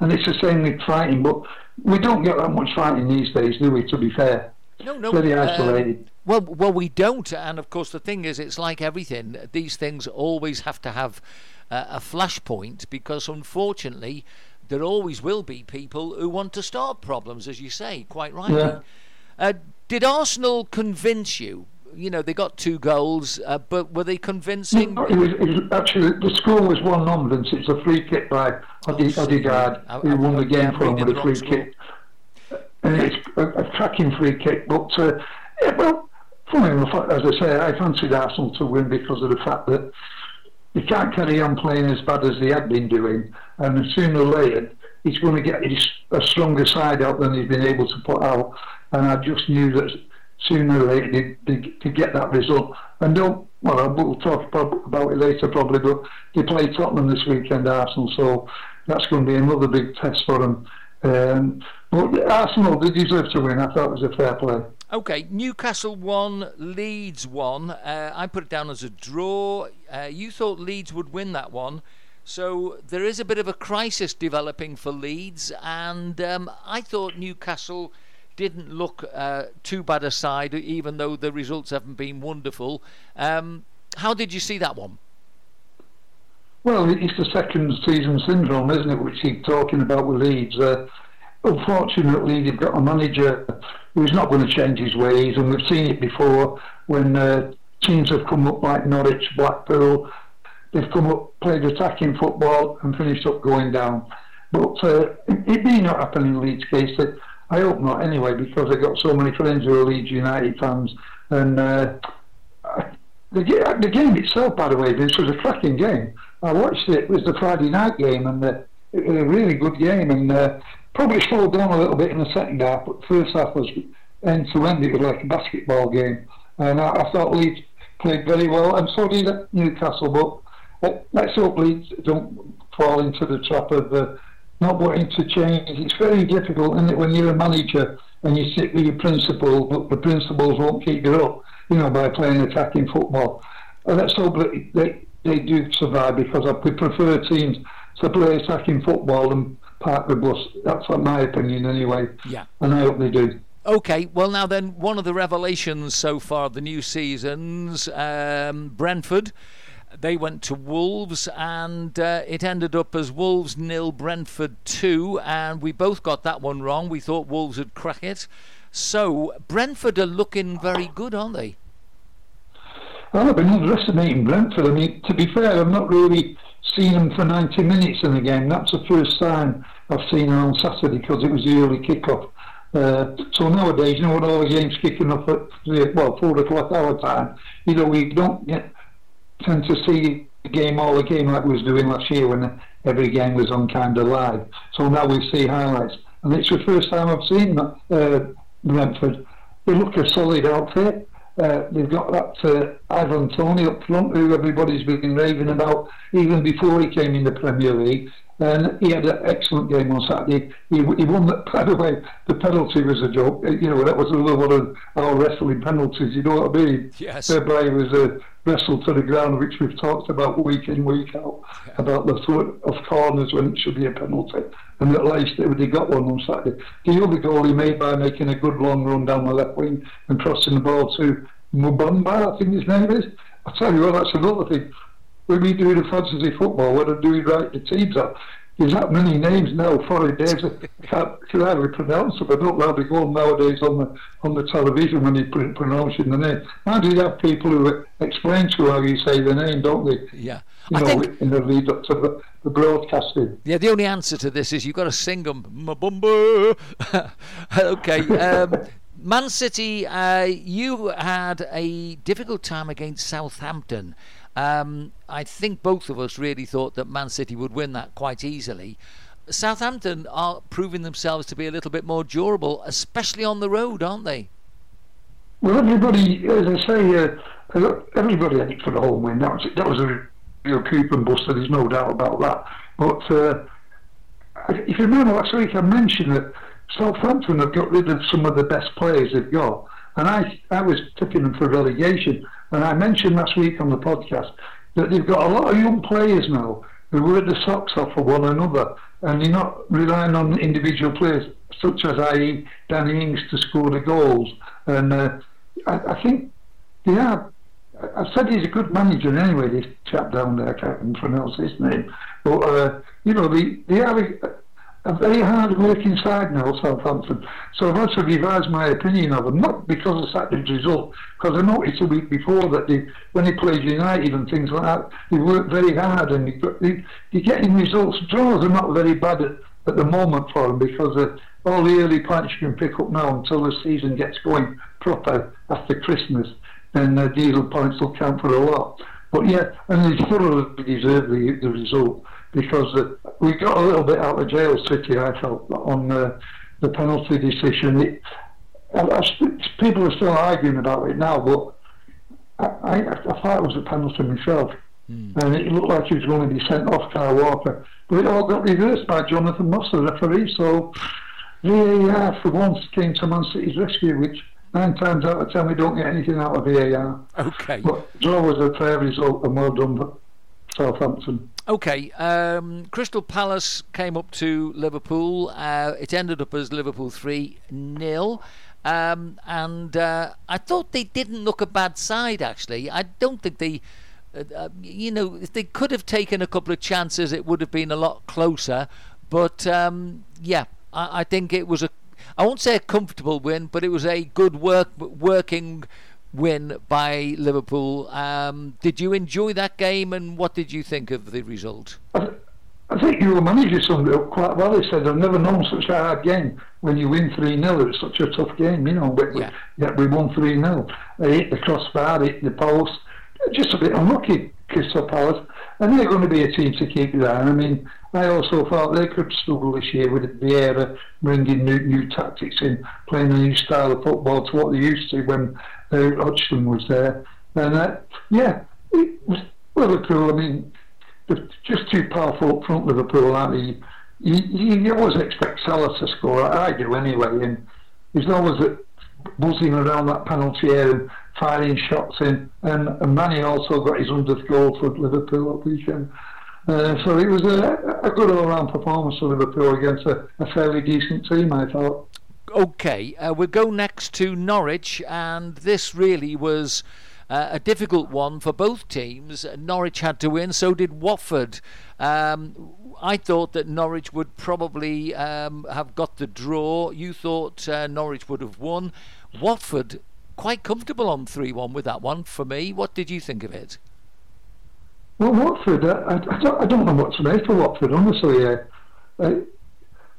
and it's the same with fighting. But we don't get that much fighting these days, do we? To be fair,
no, no,
very uh, isolated. Uh,
well, well, we don't, and of course the thing is, it's like everything. These things always have to have uh, a flashpoint because, unfortunately, there always will be people who want to start problems, as you say, quite rightly. Yeah. Uh, did Arsenal convince you you know, they got two goals, uh, but were they convincing?
No, it was, it was actually, the score was 1 0, Vince. It's a free kick by Odi, oh, who won the game for him with a free kick. And it's a, a cracking free kick. But, uh, yeah, well, funny enough, as I say, I fancied Arsenal to win because of the fact that they can't carry on playing as bad as they had been doing. And sooner or later, he's going to get a stronger side out than he's been able to put out. And I just knew that sooner or later to get that result. And don't, well, we'll talk about it later probably, but they play Tottenham this weekend, Arsenal, so that's going to be another big test for them. Um, but Arsenal, they deserve to win. I thought it was a fair play.
Okay, Newcastle won, Leeds won. Uh, I put it down as a draw. Uh, you thought Leeds would win that one. So there is a bit of a crisis developing for Leeds, and um, I thought Newcastle didn't look uh, too bad a side, even though the results haven't been wonderful. Um, how did you see that one?
Well, it's the second season syndrome, isn't it, which he's talking about with Leeds. Uh, unfortunately, they've got a manager who's not going to change his ways, and we've seen it before when uh, teams have come up like Norwich, Blackpool, they've come up, played attacking football, and finished up going down. But uh, it may not happen in Leeds' case. That I hope not anyway, because I've got so many friends who are Leeds United fans. And uh, the, the game itself, by the way, this was a cracking game. I watched it, it was the Friday night game, and uh, it was a really good game. And uh, probably slowed down a little bit in the second half, but first half was end to end, it was like a basketball game. And I, I thought Leeds played very well, and so did Newcastle. But uh, let's hope Leeds don't fall into the trap of uh, not wanting to change. It's very difficult, isn't it, when you're a manager and you sit with your principle, but the principles won't keep you up, you know, by playing attacking football. And let's hope that they, they do survive because I would prefer teams to play attacking football and park the bus. That's my opinion, anyway.
Yeah.
And I hope they do.
Okay, well, now then, one of the revelations so far of the new seasons, um, Brentford they went to Wolves, and uh, it ended up as Wolves nil, Brentford two, and we both got that one wrong. We thought Wolves would crack it. So Brentford are looking very good, aren't they?
Well, I've been underestimating Brentford. I mean, to be fair, I've not really seen them for 90 minutes in the game. That's the first time I've seen them on Saturday because it was the early kick-off. Uh, so nowadays, you know, with all the games kicking off at well four o'clock our time, you know, we don't get tend to see the game all the game like we was doing last year when every game was on kind of live. So now we see highlights, and it's the first time I've seen that, uh, Brentford. They look a solid outfit. Uh, they've got that uh, Ivan Toney up front, who everybody's been raving about even before he came in the Premier League. And he had an excellent game on Saturday. He, he won that, by the way, the penalty was a joke. You know, that was another one of our wrestling penalties, you know what I mean?
Yes.
Whereby he was uh, wrestled to the ground, which we've talked about week in, week out, yeah. about the thought of corners when it should be a penalty. And at least they got one on Saturday. The other goal he made by making a good long run down the left wing and crossing the ball to Mubamba, I think his name is. I tell you what, that's another thing when we do the fantasy football, when I'm doing right the teams up, there's that many names now, foreign names, I can't, can hardly pronounce them. I don't know how they go nowadays on the on the television when you are pronouncing the name. How do you have people who explain to you how you say the name, don't they?
Yeah.
You I know, think, in the lead up to the, the broadcasting.
Yeah, the only answer to this is you've got to sing them. Mabumba. okay. Um, Man City, uh, you had a difficult time against Southampton. Um, I think both of us really thought that Man City would win that quite easily. Southampton are proving themselves to be a little bit more durable, especially on the road, aren't they?
Well, everybody, as I say, uh, everybody had it for the home win. That was, that was a real coupon buster, there's no doubt about that. But uh, if you remember last week, I mentioned that Southampton have got rid of some of the best players they've got. And I, I was tipping them for relegation. And I mentioned last week on the podcast that they've got a lot of young players now who work the socks off for one another, and they're not relying on individual players such as i.e. Danny Ings to score the goals. And uh, I, I, think they are. I said he's a good manager anyway. This chap down there, I can't pronounce his name, but uh, you know they they are a very hard working side now, Southampton. So I've also revised my opinion of them, not because of Saturday's result, because I noticed a week before that they, when they played United and things like that, they worked very hard and they, they, they're getting results. Draws are not very bad at, at the moment for them because of all the early points you can pick up now until the season gets going proper after Christmas, then uh, diesel points will count for a lot. But yeah, and they thoroughly deserve the, the result because uh, we got a little bit out of jail city, I felt, on uh, the penalty decision. It, I, I, people are still arguing about it now, but I, I, I thought it was a penalty myself. Mm. And it looked like he was going to be sent off Kyle Walker. But it all got reversed by Jonathan Moss, the referee. So VAR for once came to Man City's rescue, which nine times out of ten we don't get anything out of VAR.
Okay.
But draw was a fair result and well done Southampton.
Okay, um, Crystal Palace came up to Liverpool. Uh, it ended up as Liverpool 3 0. Um, and uh, I thought they didn't look a bad side, actually. I don't think they. Uh, uh, you know, if they could have taken a couple of chances, it would have been a lot closer. But um, yeah, I, I, think it was a. I won't say a comfortable win, but it was a good work working win by Liverpool. Um, did you enjoy that game, and what did you think of the result?
I, I think your manager summed it up quite well. He said, "I've never known such a hard game when you win three 0 It's such a tough game, you know." But yeah. we, yeah, we won three 0 They hit the crossbar, hit the post. Just a bit unlucky, Crystal Palace, and they're going to be a team to keep an eye. I mean, I also thought they could struggle this year with Vieira bringing new, new tactics in, playing a new style of football to what they used to when uh, Hodgson was there. And uh, yeah, it was Liverpool. I mean, just too powerful up front. Liverpool, aren't they? You, you, you always expect Salah to score. I do anyway, and he's always buzzing around that penalty area and firing shots in. And, and Mané also got his hundredth goal for Liverpool at weekend. Uh, so it was a, a good all-round performance for Liverpool against a, a fairly decent team, I thought.
Okay, uh, we'll go next to Norwich, and this really was uh, a difficult one for both teams. Norwich had to win, so did Watford. Um, I thought that Norwich would probably um, have got the draw. You thought uh, Norwich would have won. Watford quite comfortable on 3 1 with that one for me. What did you think of it?
Well, Watford, I, I, don't, I don't know what to make of Watford, honestly. Uh,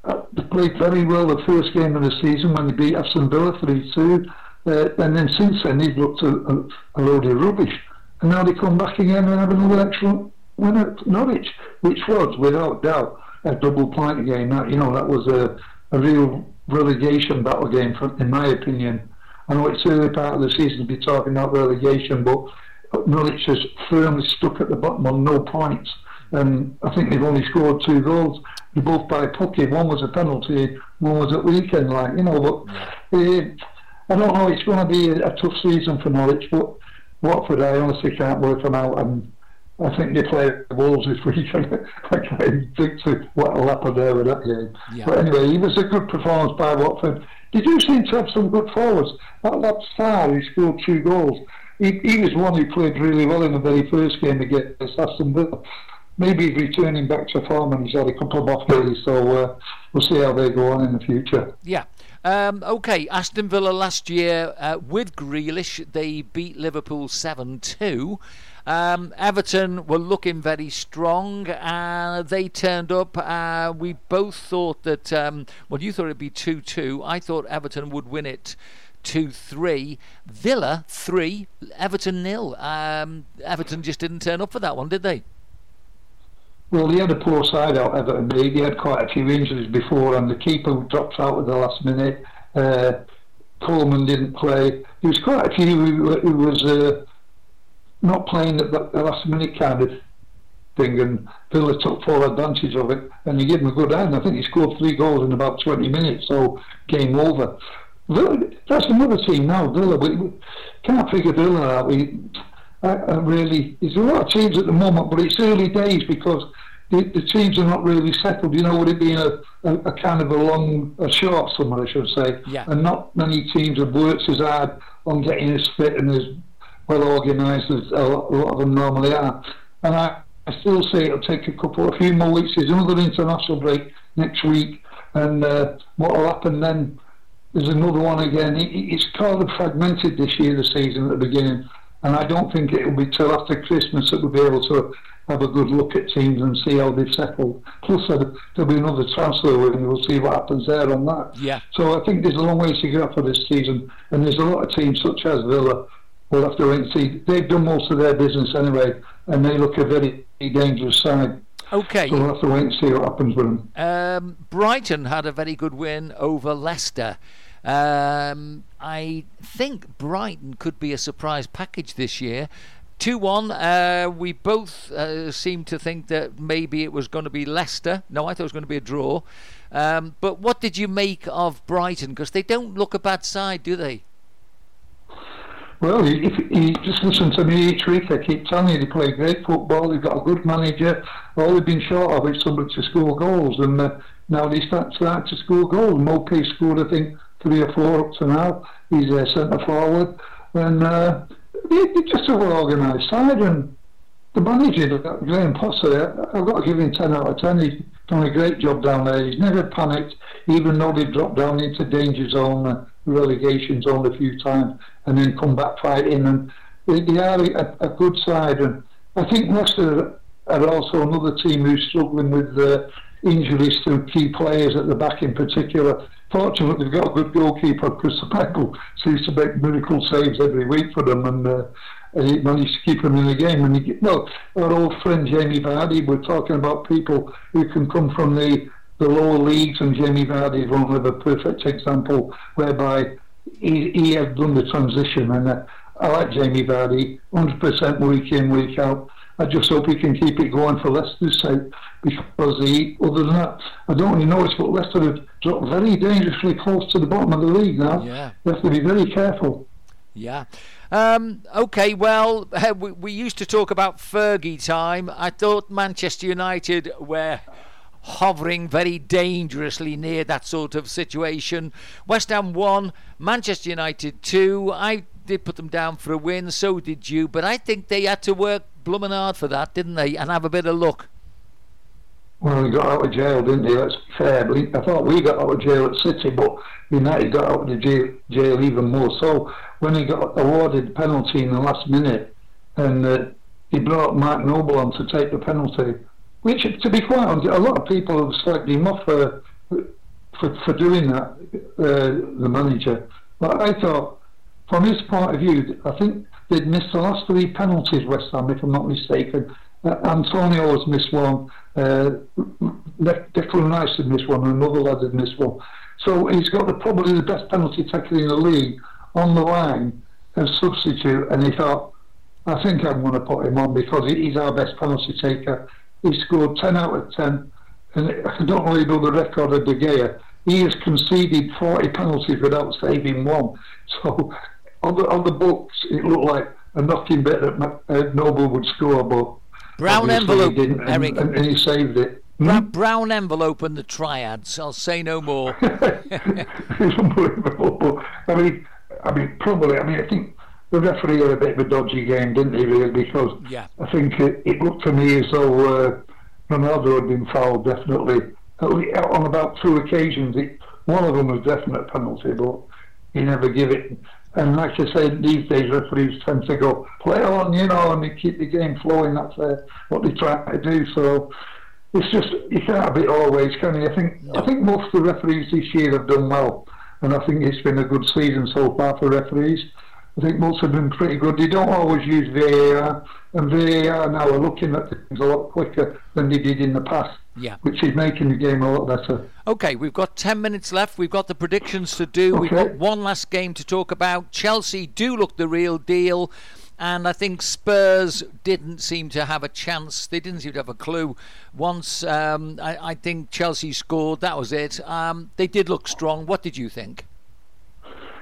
uh, they played very well the first game of the season when they beat Aston Villa 3 2. Uh, and then since then, they've looked a, a, a load of rubbish. And now they come back again and have another excellent win at Norwich, which was, without doubt, a double point game. That, you know, that was a, a real relegation battle game, in my opinion. I know it's early part of the season to be talking about relegation, but Norwich is firmly stuck at the bottom on no points. And I think they've only scored two goals. They're both by Pukki. One was a penalty, one was at weekend, like, you know. But uh, I don't know, how it's going to be a, tough season for Norwich, but Watford, I honestly can't work them out. And I think they play the Wolves this weekend. I can't think to what will happen there with that game. Yeah. But anyway, it was a good performance by Watford. Did you seem to have some good forwards? That, that star who scored two goals, he, he was one who played really well in the very first game against Aston Villa. Maybe he's returning back to form and he's had a couple of off days, so uh, we'll see how they go on in the future.
Yeah. Um, okay, Aston Villa last year uh, with Grealish, they beat Liverpool 7 2. Um, Everton were looking very strong. Uh, they turned up. Uh, we both thought that, um, well, you thought it'd be 2 2. I thought Everton would win it 2 3. Villa 3, Everton nil. Um, Everton just didn't turn up for that one, did they?
Well, he had a poor side out Everton. He had quite a few injuries before, and the keeper dropped out at the last minute. Uh, Coleman didn't play. There was quite a few who, who was uh, not playing at the, the, last minute kind of thing, and Villa took full advantage of it, and he gave him a good hand. I think he scored three goals in about 20 minutes, so game over. Villa, that's another team now, Villa. We, we can't figure Villa out. We, I, I really, there's a lot of teams at the moment, but it's early days because the, the teams are not really settled. You know, would it being a, a, a, kind of a long, a short summer, I should say,
yeah.
and not many teams have worked as hard on getting as fit and as well organised as a lot, a lot, of them normally are. And I, I still say it'll take a couple, a few more weeks. There's another international break next week, and uh, what will happen then? There's another one again. It, it's kind of fragmented this year, the season at the beginning and I don't think it will be till after Christmas that we'll be able to have a good look at teams and see how they've settled. Plus, there'll be another transfer window, we'll see what happens there on that.
Yeah.
So I think there's a long way to go for this season, and there's a lot of teams such as Villa. We'll have to wait and see. They've done most of their business anyway, and they look a very dangerous side.
Okay.
So we'll have to wait and see what happens with them.
Um, Brighton had a very good win over Leicester. Um, I think Brighton could be a surprise package this year. 2 1. Uh, we both uh, seem to think that maybe it was going to be Leicester. No, I thought it was going to be a draw. Um, but what did you make of Brighton? Because they don't look a bad side, do they?
Well, if you just listen to me each week, I keep telling you they play great football. They've got a good manager. All they've been short of is somebody to score goals, and uh, now they start, start to score goals. Maupay scored, I think, three or four up to now. He's a centre forward, and uh, they, are just a well organised side. And the manager, Graham Potter, I've got to give him ten out of ten. He's done a great job down there. He's never panicked, even though they dropped down into danger zone, uh, relegation zone a few times, and then come back fighting. And they, they are a, a, good side. And I think Leicester are also another team who's struggling with. Uh, injuries to key players at the back in particular. Fortunately, they've got a good goalkeeper, Kasper Schmeichel, seems to make miracle saves every week for them, and uh, he managed to keep them in the game. And he, well, our old friend Jamie Vardy, we're talking about people who can come from the the lower leagues, and Jamie Vardy is one of a perfect example whereby he, he has done the transition. And uh, I like Jamie Vardy, 100% week in, week out. I just hope he can keep it going for Leicester's sake because he, other than that, I don't really notice, but Leicester have dropped very dangerously close to the bottom of the league now.
Yeah.
You have to be very careful.
Yeah. Um, okay, well, we, we used to talk about Fergie time. I thought Manchester United were hovering very dangerously near that sort of situation. West Ham 1, Manchester United 2. I did put them down for a win, so did you, but I think they had to work blooming hard for that, didn't they? And have a bit of luck.
Well, he got out of jail, didn't he? That's fair. But he, I thought we got out of jail at City, but United got out of jail, jail even more. So when he got awarded the penalty in the last minute, and uh, he brought Mark Noble on to take the penalty, which, to be quite honest, a lot of people have slagged him off for for, for doing that, uh, the manager. But I thought, from his point of view, I think they'd missed the last three penalties, West Ham, if I'm not mistaken. Uh, Antonio has missed one, uh, Declan Rice had missed one, and another lad had missed one. So he's got the, probably the best penalty taker in the league on the line as substitute, and he thought, I think I'm going to put him on because he's our best penalty taker. He scored 10 out of 10, and I don't really know the record of De Gea. He has conceded 40 penalties without saving one. So on the on the books, it looked like a knocking bit that uh, Noble would score, but
brown envelope, Eric,
and, and, he saved it.
Hmm? Brown envelope and the triads. I'll say no more.
it's unbelievable. I mean, I mean, probably. I mean, I think the referee had a bit of a dodgy game, didn't he? Really, because
yeah.
I think it, it looked to me as though uh, Ronaldo had been fouled definitely on about two occasions. It, one of them was definite penalty, but he never gave it. And like I say, these days referees tend to go play on, you know, and they keep the game flowing. That's uh, what they try to do. So it's just you can't have it always, can you? I think no. I think most of the referees this year have done well, and I think it's been a good season so far for referees. I think most have been pretty good. They don't always use VAR, and VAR now are looking at things a lot quicker than they did in the past.
Yeah.
Which is making the game a lot better.
Okay, we've got 10 minutes left. We've got the predictions to do. Okay. We've got one last game to talk about. Chelsea do look the real deal. And I think Spurs didn't seem to have a chance. They didn't seem to have a clue. Once um, I, I, think Chelsea scored, that was it. Um, they did look strong. What did you think?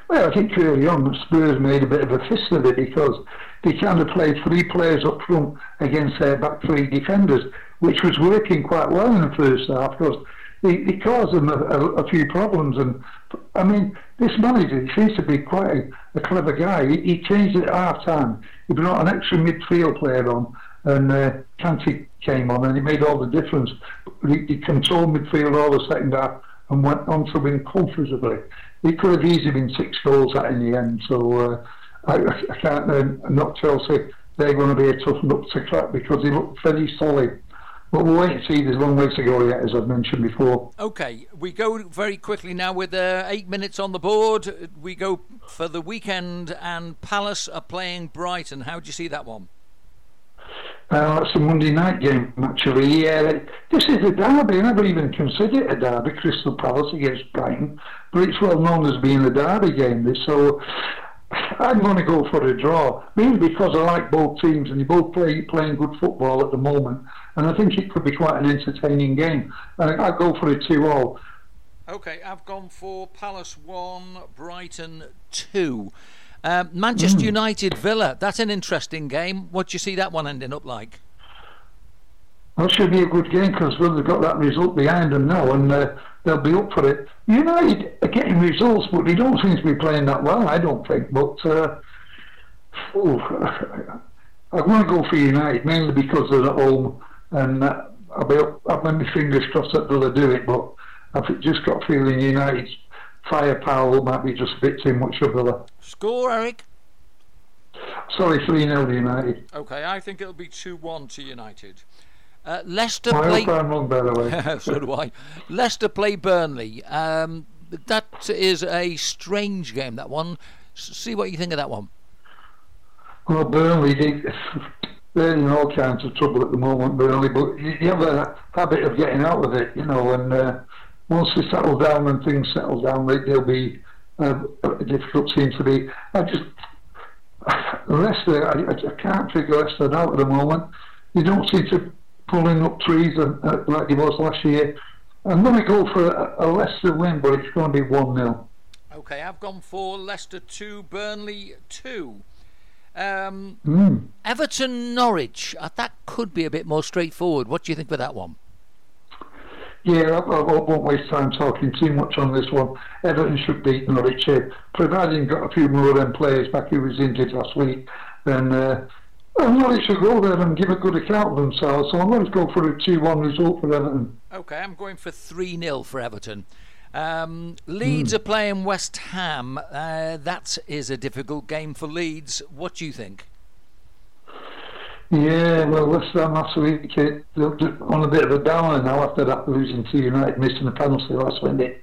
Well, I think early on Spurs made a bit of a fist of it because they kind of played three players up front against their back three defenders which was working quite well in the first half because he, he caused them a, a, a, few problems. And I mean, this manager he seems to be quite a, a clever guy. He, he, changed it at half time. He brought an extra midfield player on, and uh, came on, and he made all the difference. He, he controlled midfield all the second half and went on to win comfortably. He could have easily been six goals at in the end. So uh, I, I, can't uh, not Chelsea. They're going to be a tough nut to crack because they look very solid. But we'll wait and see. There's a long way to go yet, as I've mentioned before.
Okay, we go very quickly now with uh, eight minutes on the board. We go for the weekend, and Palace are playing Brighton. How do you see that one?
Uh, that's a Monday night game, actually. Yeah, this is a derby. I never even considered it a derby, Crystal Palace against Brighton, but it's well known as being a derby game. So I'm going to go for a draw, mainly because I like both teams and they both play playing good football at the moment and I think it could be quite an entertaining game. Uh, I'd go for a 2 all.
Okay, I've gone for Palace 1, Brighton 2. Uh, Manchester mm. United Villa, that's an interesting game. What do you see that one ending up like?
That should be a good game because they've got that result behind them now and uh, they'll be up for it. United are getting results, but they don't seem to be playing that well, I don't think. But uh, I'm going to go for United mainly because they're at home and uh, I'll be up, I've got my fingers crossed that they'll do it, but I've just got a feeling United's firepower might be just a bit too much for Villa.
Score, Eric?
Sorry, 3 0 United.
Okay, I think it'll be 2 1 to United. Uh, Leicester
I
play.
I'm wrong, by the way.
so do I. Leicester play Burnley. Um, that is a strange game. That one. See what you think of that one.
Well, Burnley, they, they're in all kinds of trouble at the moment, Burnley, but you have a habit of getting out of it, you know, and uh, once they settle down and things settle down, they, they'll be uh, a difficult team to be. I just, Leicester, I, I can't figure Leicester out at the moment. They don't seem to pulling up trees uh, uh like they was last year. I'm going to go for a, a Leicester win, but it's going to be 1 0.
Okay, I've gone for Leicester 2, Burnley 2. Um,
mm.
Everton Norwich, uh, that could be a bit more straightforward. What do you think of that one?
Yeah, I, I won't waste time talking too much on this one. Everton should beat Norwich, here, providing got a few more of them players back who was injured last week. Then uh, well, Norwich should go there and give a good account of themselves. So I'm going to go for a 2 1 result for Everton.
Okay, I'm going for 3 0 for Everton. Um, Leeds mm. are playing West Ham. Uh, that is a difficult game for Leeds. What do you think?
Yeah, well, West Ham last week on a bit of a downer now after that losing to United, missing the penalty last Wednesday.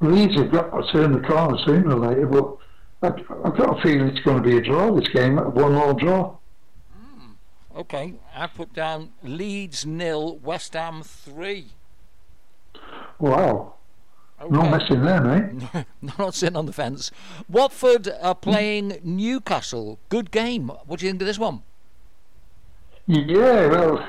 Leeds have got to turn the corner sooner or later, but I've got a feeling it's going to be a draw this game, a one-all draw.
Okay, I put down Leeds nil, West Ham three.
Wow. Okay. No messing there, mate.
not sitting on the fence. Watford are playing Newcastle. Good game. What do you think of this one?
Yeah, well,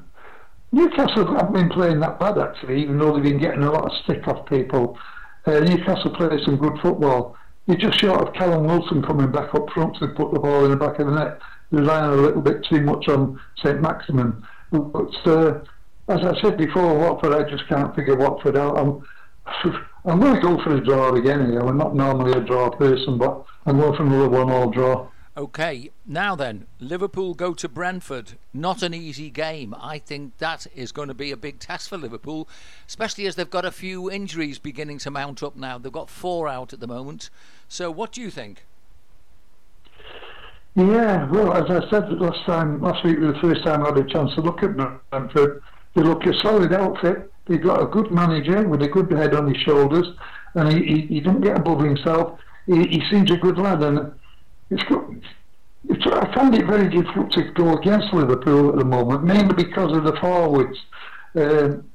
Newcastle haven't been playing that bad actually, even though they've been getting a lot of stick off people. Uh, Newcastle played some good football. You're just short of Callum Wilson coming back up front to put the ball in the back of the net, relying a little bit too much on St Maximin. But uh, as I said before, Watford, I just can't figure Watford out. I'm, I'm going to go for a draw again. here. I'm not normally a draw person, but I'm going for another one-all draw.
Okay, now then, Liverpool go to Brentford. Not an easy game. I think that is going to be a big test for Liverpool, especially as they've got a few injuries beginning to mount up now. They've got four out at the moment. So, what do you think?
Yeah, well, as I said last time, last week was the first time I had a chance to look at Brentford. They look a solid outfit. They've got a good manager with a good head on his shoulders, and he, he, he doesn't get above himself. He, he seems a good lad, and it's I find it very difficult to go against Liverpool at the moment, mainly because of the forwards. Um,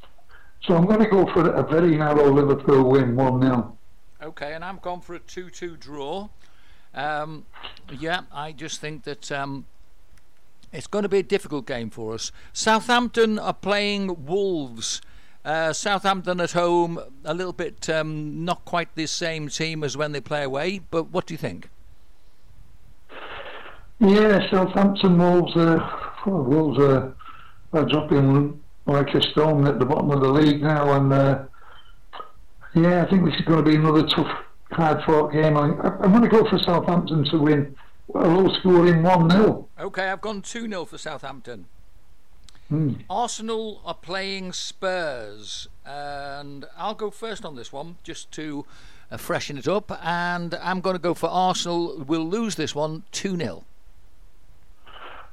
so I'm going to go for a very narrow Liverpool win, 1 0.
Okay, and I'm going for a 2 2 draw. Um, yeah, I just think that um, it's going to be a difficult game for us. Southampton are playing Wolves. Uh, Southampton at home, a little bit um, not quite the same team as when they play away, but what do you think?
Yeah, Southampton Wolves are, oh, Wolves are, are dropping like a stone at the bottom of the league now, and uh, yeah, I think this is going to be another tough, hard-fought game. I, I'm going to go for Southampton to win a low scoring 1 0.
Okay, I've gone 2 0 for Southampton.
Hmm.
Arsenal are playing Spurs, and I'll go first on this one just to uh, freshen it up. And I'm going to go for Arsenal. We'll lose this one 2 0.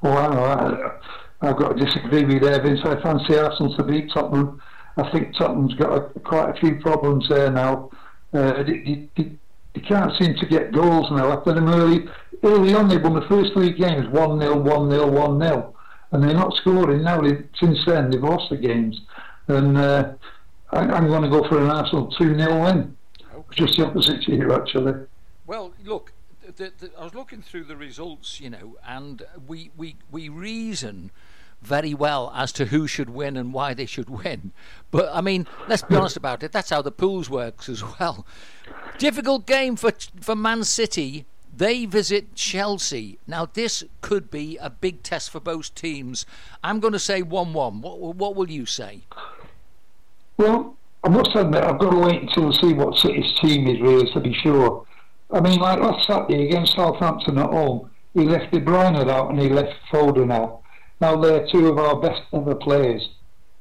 Well, I, I've got to disagree with you there, Vince. I fancy Arsenal to beat Tottenham. I think Tottenham's got a, quite a few problems there now. Uh, they, they, they, can't seem to get goals now. After them early, early on, they won the first three games 1 0, 1 0, 1 0. And they're not scoring now. They, since then, they've lost the games. And uh, I, am going to go for an Arsenal 2 0 win. Okay. Just the opposite to you, actually.
Well, look, the, the, I was looking through the results, you know, and we, we, we reason very well as to who should win and why they should win. But I mean, let's be honest about it. That's how the pools works as well. Difficult game for for Man City. They visit Chelsea. Now this could be a big test for both teams. I'm going to say one-one. What what will you say?
Well, I must admit I've got to wait until see what City's team is really to be sure. I mean, like last Saturday against Southampton at home, he left De Bruyne out and he left Foden out. Now they're two of our best ever players.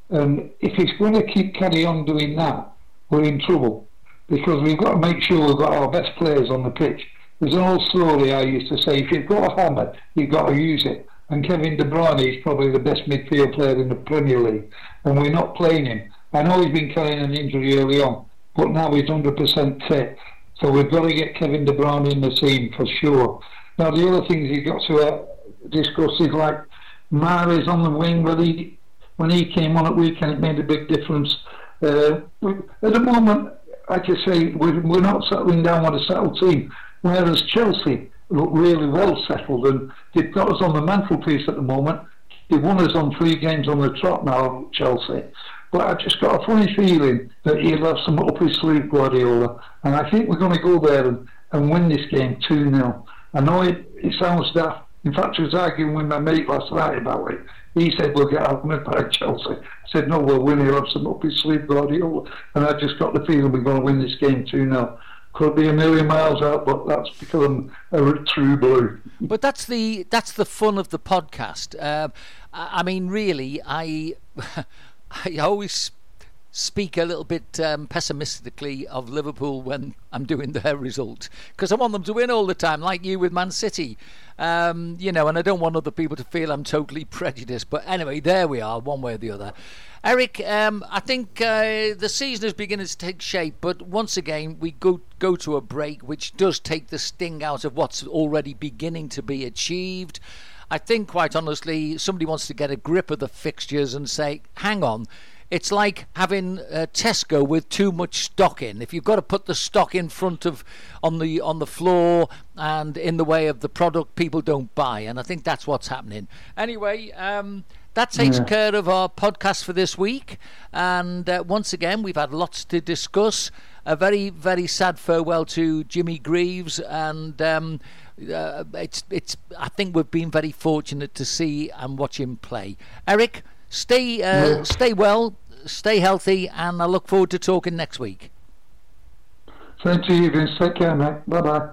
And if he's going to keep carry on doing that, we're in trouble because we've got to make sure we've got our best players on the pitch. There's an old story I used to say: if you've got a hammer, you've got to use it. And Kevin De Bruyne is probably the best midfield player in the Premier League, and we're not playing him. I know he's been carrying an injury early on, but now he's 100% fit. So we've got to get Kevin De Bruyne in the team for sure. Now the other things you've got to uh, discuss is like Mahrez on the wing, when he, when he came on at weekend, it made a big difference. Uh, at the moment, like I say, we're, we're not settling down on a settled team, whereas Chelsea look really well settled and they've got us on the mantelpiece at the moment. They've won us on three games on the trot now, Chelsea. But I've just got a funny feeling that he'll have some up his sleeve, Guardiola. And I think we're going to go there and, and win this game 2 0. I know it, it sounds daft, in fact, I was arguing with my mate last night about it. He said, we'll get hammered by Chelsea. I said, no, we'll win. He'll have some up his sleeve, Guardiola. And I just got the feeling we're going to win this game 2 0. Could be a million miles out, but that's I'm a true blue.
But that's the that's the fun of the podcast. Uh, I mean, really, I I always speak a little bit um, pessimistically of Liverpool when I'm doing their result because I want them to win all the time, like you with Man City. Um, you know, and I don't want other people to feel I'm totally prejudiced. But anyway, there we are, one way or the other. Eric, um, I think uh, the season is beginning to take shape, but once again, we go go to a break, which does take the sting out of what's already beginning to be achieved. I think, quite honestly, somebody wants to get a grip of the fixtures and say, hang on, it's like having uh, Tesco with too much stock in. If you've got to put the stock in front of on the on the floor and in the way of the product, people don't buy, and I think that's what's happening. Anyway. Um, that takes yeah. care of our podcast for this week. And uh, once again, we've had lots to discuss. A very, very sad farewell to Jimmy Greaves, and um, uh, it's, it's. I think we've been very fortunate to see and watch him play. Eric, Stay, uh, stay well, stay healthy, and I look forward to talking next week.
Thank you, Vince. Take care, mate. Bye bye.